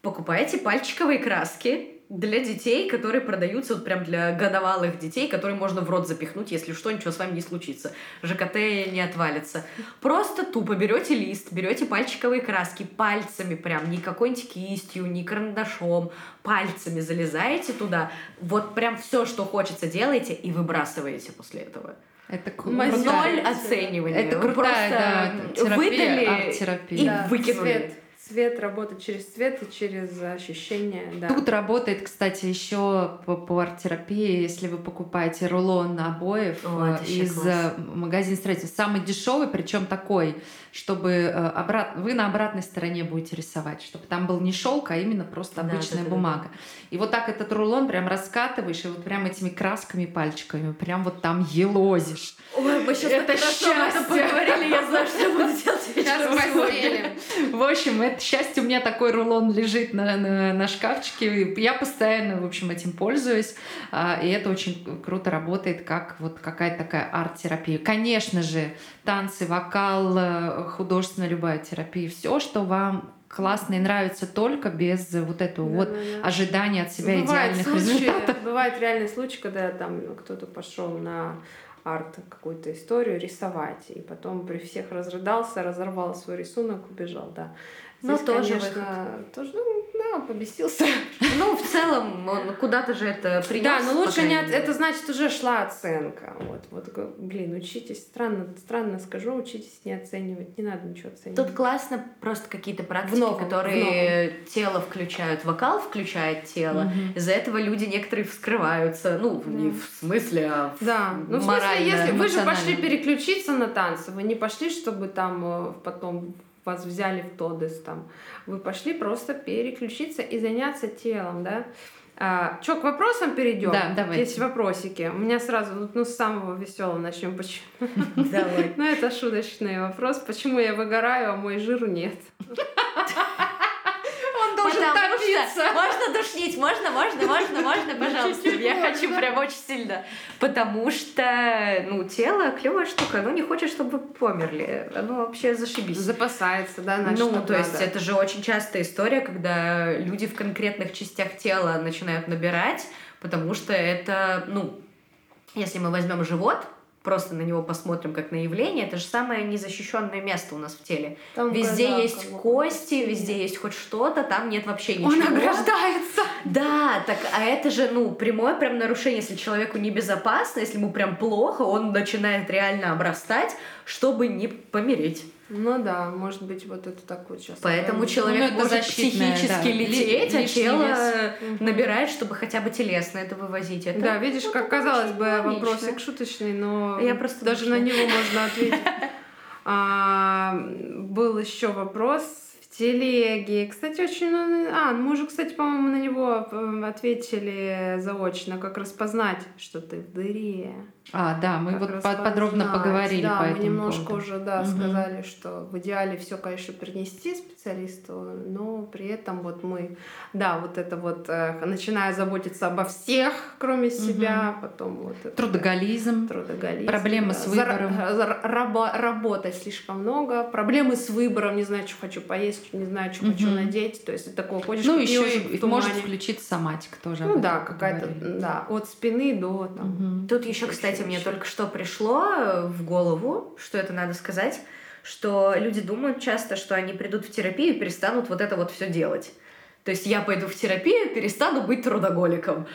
Speaker 2: Покупайте пальчиковые краски для детей, которые продаются вот прям для годовалых детей, которые можно в рот запихнуть, если что, ничего с вами не случится. ЖКТ не отвалится. Просто тупо берете лист, берете пальчиковые краски пальцами прям, не какой-нибудь кистью, не карандашом, пальцами залезаете туда, вот прям все, что хочется, делаете и выбрасываете после этого.
Speaker 1: Это крутая-
Speaker 2: Ноль оценивания.
Speaker 1: Это
Speaker 2: Вы
Speaker 1: крутая, да,
Speaker 2: просто
Speaker 1: терапия,
Speaker 2: выдали и
Speaker 3: Да,
Speaker 2: выкинули.
Speaker 3: Цвет, цвет работает через цвет и через ощущения, да.
Speaker 1: Тут работает, кстати, еще по, по арт-терапии, если вы покупаете рулон обоев
Speaker 2: О,
Speaker 1: э, из
Speaker 2: класс.
Speaker 1: э, магазина строительства. Самый дешевый, причем такой, чтобы э, обрат... вы на обратной стороне будете рисовать, чтобы там был не шелк, а именно просто
Speaker 2: Да,
Speaker 1: обычная
Speaker 2: да, да, да,
Speaker 1: бумага. И вот так этот рулон прям раскатываешь, и вот прям этими красками, пальчиками, прям вот там елозишь.
Speaker 2: Ой, мы сейчас
Speaker 1: Это
Speaker 2: так хорошо
Speaker 1: счастье.
Speaker 2: поговорили, я знаю, что я буду делать вечером
Speaker 3: Сейчас
Speaker 2: сегодня.
Speaker 1: В общем, это счастье, у меня такой рулон лежит на, на, на шкафчике. Я постоянно, в общем, этим пользуюсь. а, И это очень круто работает, как вот какая-то такая арт-терапия. Конечно же, танцы, вокал, э, художественная любая терапия. Все, что вам классно и нравится, только без вот этого вот
Speaker 3: Да-да-да.
Speaker 1: ожидания от себя
Speaker 3: Бывают
Speaker 1: идеальных
Speaker 3: случаи,
Speaker 1: результатов.
Speaker 3: бывает реальный случай, когда там кто-то пошел на арт какую-то историю рисовать, и потом при всех разрыдался, разорвал свой рисунок, убежал, да.
Speaker 2: Ну,
Speaker 3: Здесь,
Speaker 2: тоже
Speaker 3: конечно, тоже, ну, да, побесился.
Speaker 2: Ну, в целом, он куда-то же это принес.
Speaker 3: Да, но лучше
Speaker 2: по
Speaker 3: не от- это значит уже шла оценка. Вот, вот, блин, учитесь, странно, странно скажу, учитесь не оценивать, не надо ничего оценивать.
Speaker 2: Тут классно просто какие-то практики,
Speaker 3: В новом,
Speaker 2: которые тело включают, вокал включает тело.
Speaker 1: Мгм.
Speaker 2: Из-за этого люди некоторые вскрываются. Ну, не
Speaker 3: Да.
Speaker 2: в смысле, а в
Speaker 3: Да, ну в смысле, если вы же пошли переключиться на танцы, вы не пошли, чтобы там э, потом вас взяли в Тодес там, вы пошли просто переключиться и заняться телом, да. А, Че, к вопросам перейдем?
Speaker 1: Да, давайте.
Speaker 3: Есть вопросики. У меня сразу, ну, ну, с самого веселого начнем. Почему?
Speaker 2: Давай.
Speaker 3: Ну, это шуточный вопрос. Почему я выгораю, а мой жиру нет?
Speaker 1: Он должен
Speaker 2: Потому
Speaker 1: топиться.
Speaker 2: что можно душнить, можно, можно, можно, можно, пожалуйста. Я хочу прям очень сильно. Потому что, ну, тело клевая штука, оно не хочет, чтобы вы померли. Оно вообще зашибись.
Speaker 3: Запасается, да, на
Speaker 2: ну, то есть это же очень частая история, когда люди в конкретных частях тела начинают набирать, потому что это, ну, если мы возьмем живот, просто на него посмотрим как на явление, это же самое незащищенное место у нас в теле.
Speaker 3: Там,
Speaker 2: Везде
Speaker 3: да,
Speaker 2: есть кости,
Speaker 3: кости.
Speaker 2: везде есть хоть что-то, там нет вообще ничего.
Speaker 3: Он ограждается.
Speaker 2: Да, так, а это же, ну, прямое прям нарушение, если человеку небезопасно, если ему прям плохо, он начинает реально обрастать, чтобы не помереть.
Speaker 3: Ну да, может быть, вот это так вот сейчас.
Speaker 2: Поэтому
Speaker 1: Ну,
Speaker 2: человек
Speaker 1: это
Speaker 2: может психически
Speaker 1: да.
Speaker 2: лететь, а тело
Speaker 1: вес.
Speaker 2: набирает, чтобы хотя бы телесно это вывозить. Это,
Speaker 3: Да, видишь,
Speaker 2: ну,
Speaker 3: как казалось бы,
Speaker 2: логично.
Speaker 3: вопросик шуточный, но
Speaker 2: Я просто
Speaker 3: даже на него можно ответить. А, Был еще вопрос в телеге. Кстати, очень... ну, А, мы уже, кстати, по-моему, на него э, ответили заочно, как распознать, что ты в дыре.
Speaker 1: А, да, мы
Speaker 3: Как
Speaker 1: вот по-
Speaker 3: распознать.
Speaker 1: подробно поговорили
Speaker 3: да,
Speaker 1: по
Speaker 3: мы
Speaker 1: этому
Speaker 3: немножко
Speaker 1: поводу.
Speaker 3: уже, да,
Speaker 1: Мгм.
Speaker 3: сказали, что в идеале все, конечно, принести специалисту, но при этом вот мы, да, вот это вот, э, начиная заботиться обо всех, кроме себя, потом вот это,
Speaker 1: Трудоголизм.
Speaker 3: трудоголизм,
Speaker 1: проблемы с
Speaker 3: Зар-
Speaker 1: выбором.
Speaker 3: зар- раба- работать слишком много, проблемы с выбором, не знаю, что хочу поесть, не знаю, что хочу
Speaker 1: Мгм.
Speaker 3: надеть, то есть ты такой ходишь,
Speaker 1: Ну, еще и может
Speaker 3: тумане.
Speaker 1: включиться соматика тоже.
Speaker 3: Ну да, какая-то,
Speaker 1: поговорили.
Speaker 3: да, от спины до там,
Speaker 1: Мгм.
Speaker 2: Тут еще,
Speaker 3: Ещё,
Speaker 2: кстати, мне
Speaker 3: ещё.
Speaker 2: только что пришло э, в голову, что это надо сказать, что люди думают часто, что они придут в терапию и перестанут вот это вот все делать. То есть я пойду в терапию, перестану быть трудоголиком.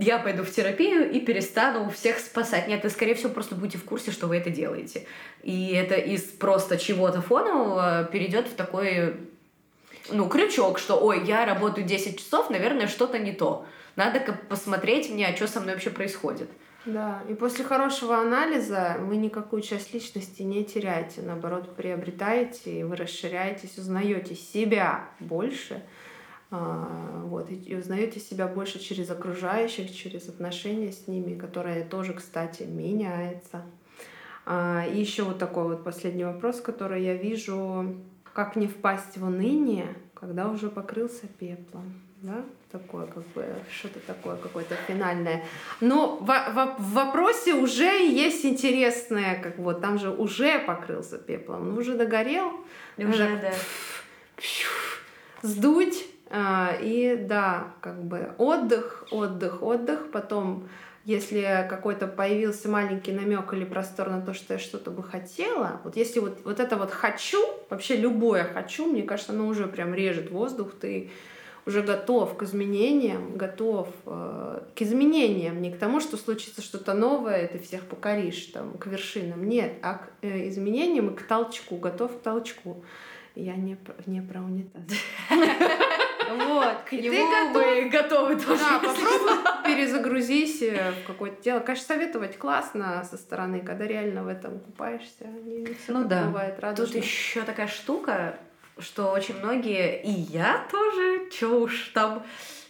Speaker 2: Я пойду в терапию и перестану всех спасать. Нет, вы, скорее всего, просто будете в курсе, что вы это делаете. И это из просто чего-то фонового перейдет в такой ну, крючок, что, ой, я работаю 10 часов, наверное, что-то не то. Надо посмотреть мне, а что со мной вообще происходит.
Speaker 3: Да, и после хорошего анализа вы никакую часть личности не теряете, наоборот, приобретаете, вы расширяетесь, узнаете себя больше, вот, и- узнаете себя больше через окружающих, через отношения с ними, которые тоже, кстати, меняется. А, И еще вот такой вот последний вопрос, который я вижу. Как не впасть в уныние, когда уже покрылся пеплом? Да? Такое как бы, что-то такое какое-то финальное. Но во- во- в вопросе уже есть интересное, как вот, там же уже покрылся пеплом, ну уже догорел,
Speaker 2: Уже,
Speaker 3: Уже
Speaker 2: да.
Speaker 3: сдуть. А, И да, как бы отдых, отдых, отдых. Потом, если какой-то появился маленький намек или простор на то, что я что-то бы хотела, вот если вот, вот это вот хочу, вообще любое хочу, мне кажется, оно уже прям режет воздух, ты уже готов к изменениям, готов э, к изменениям, не к тому, что случится что-то новое, ты всех покоришь там, к вершинам. Нет, а к э, изменениям и к толчку, готов к толчку. Я не, не про унитаз. Вот.
Speaker 2: К
Speaker 3: И ты готов
Speaker 2: мы готовы тоже.
Speaker 3: да, попробуй перезагрузись э, в какое-то дело. Конечно, советовать классно со стороны, когда реально в этом купаешься. Не, всё
Speaker 1: Ну да.
Speaker 3: бывает
Speaker 2: Тут
Speaker 3: радужно.
Speaker 2: еще такая штука, что очень многие, и я тоже, чё уж там,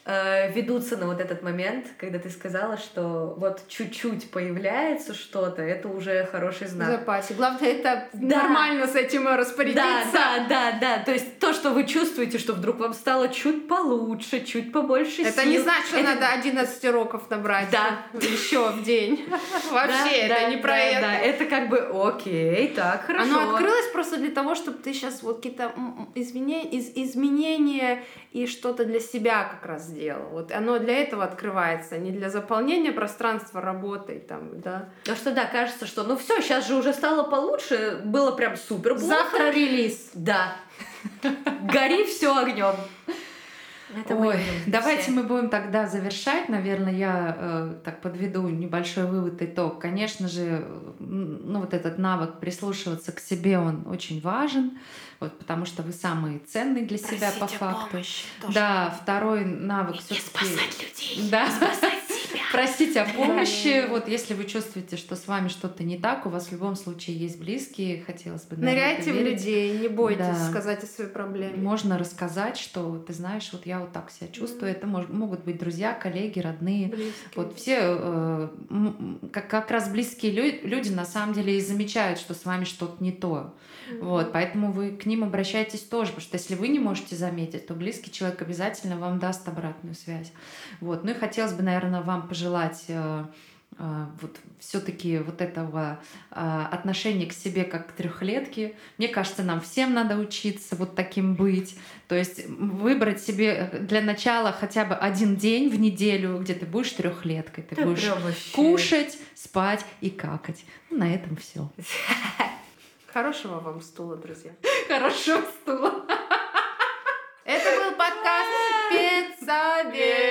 Speaker 2: э, ведутся на вот этот момент, когда ты сказала, что вот чуть-чуть появляется что-то, это уже хороший знак.
Speaker 3: запасе. Главное, это
Speaker 2: Да.
Speaker 3: нормально с этим
Speaker 2: Да,
Speaker 3: распорядиться.
Speaker 2: да, да, да. То есть то, что вы чувствуете, что вдруг вам стало чуть получше, чуть побольше
Speaker 3: Это
Speaker 2: сил.
Speaker 3: не значит, что
Speaker 2: Это-
Speaker 3: надо 11 уроков набрать
Speaker 2: Да.
Speaker 3: еще в день. Вообще,
Speaker 2: Да,
Speaker 3: это
Speaker 2: да,
Speaker 3: не про
Speaker 2: да,
Speaker 3: это.
Speaker 2: Да, это как бы окей, так, хорошо.
Speaker 3: Оно открылось просто для того, чтобы ты сейчас вот какие-то изменения и что-то для себя как раз сделал. Вот оно для этого открывается, не для заполнения пространства работой там, да.
Speaker 2: Потому что да, кажется, что ну все, сейчас же уже стало получше, было прям супер плохо.
Speaker 3: Завтра релиз.
Speaker 2: Да. Гори все огнем. Это мы
Speaker 1: Ой,
Speaker 2: любим
Speaker 1: давайте
Speaker 2: все.
Speaker 1: мы будем тогда завершать. Наверное, я э, так подведу небольшой вывод, итог. Конечно же, э, ну вот этот навык прислушиваться к себе, он очень важен, вот, потому что вы самые ценные для себя по факту. Да, второй навык все-таки.
Speaker 2: людей.
Speaker 1: Да. Просить о помощи. Вот если вы чувствуете, что с вами что-то не так, у вас в любом случае есть близкие, хотелось бы
Speaker 3: Ныряйте в людей, не бойтесь
Speaker 1: Да.
Speaker 3: сказать о своей проблеме.
Speaker 1: Можно рассказать, что ты знаешь, вот я вот так себя чувствую. Это мож- могут быть друзья, коллеги, родные.
Speaker 3: Близкие.
Speaker 1: Вот все э, как, как раз близкие лю- люди на самом деле и замечают, что с вами что-то не то. Вот, поэтому вы к ним обращаетесь тоже, потому что если вы не можете заметить, то близкий человек обязательно вам даст обратную связь. Вот, ну и хотелось бы, наверное, вам пожелать э, э, вот все-таки вот этого э, отношения к себе как к трехлетке. Мне кажется, нам всем надо учиться вот таким быть. То есть выбрать себе для начала хотя бы один день в неделю, где ты будешь трехлеткой, ты,
Speaker 2: ты
Speaker 1: будешь кушать, спать и какать. Ну, на этом все.
Speaker 3: Хорошего вам стула, друзья.
Speaker 1: Хорошего стула. Это был подкаст Спецобед.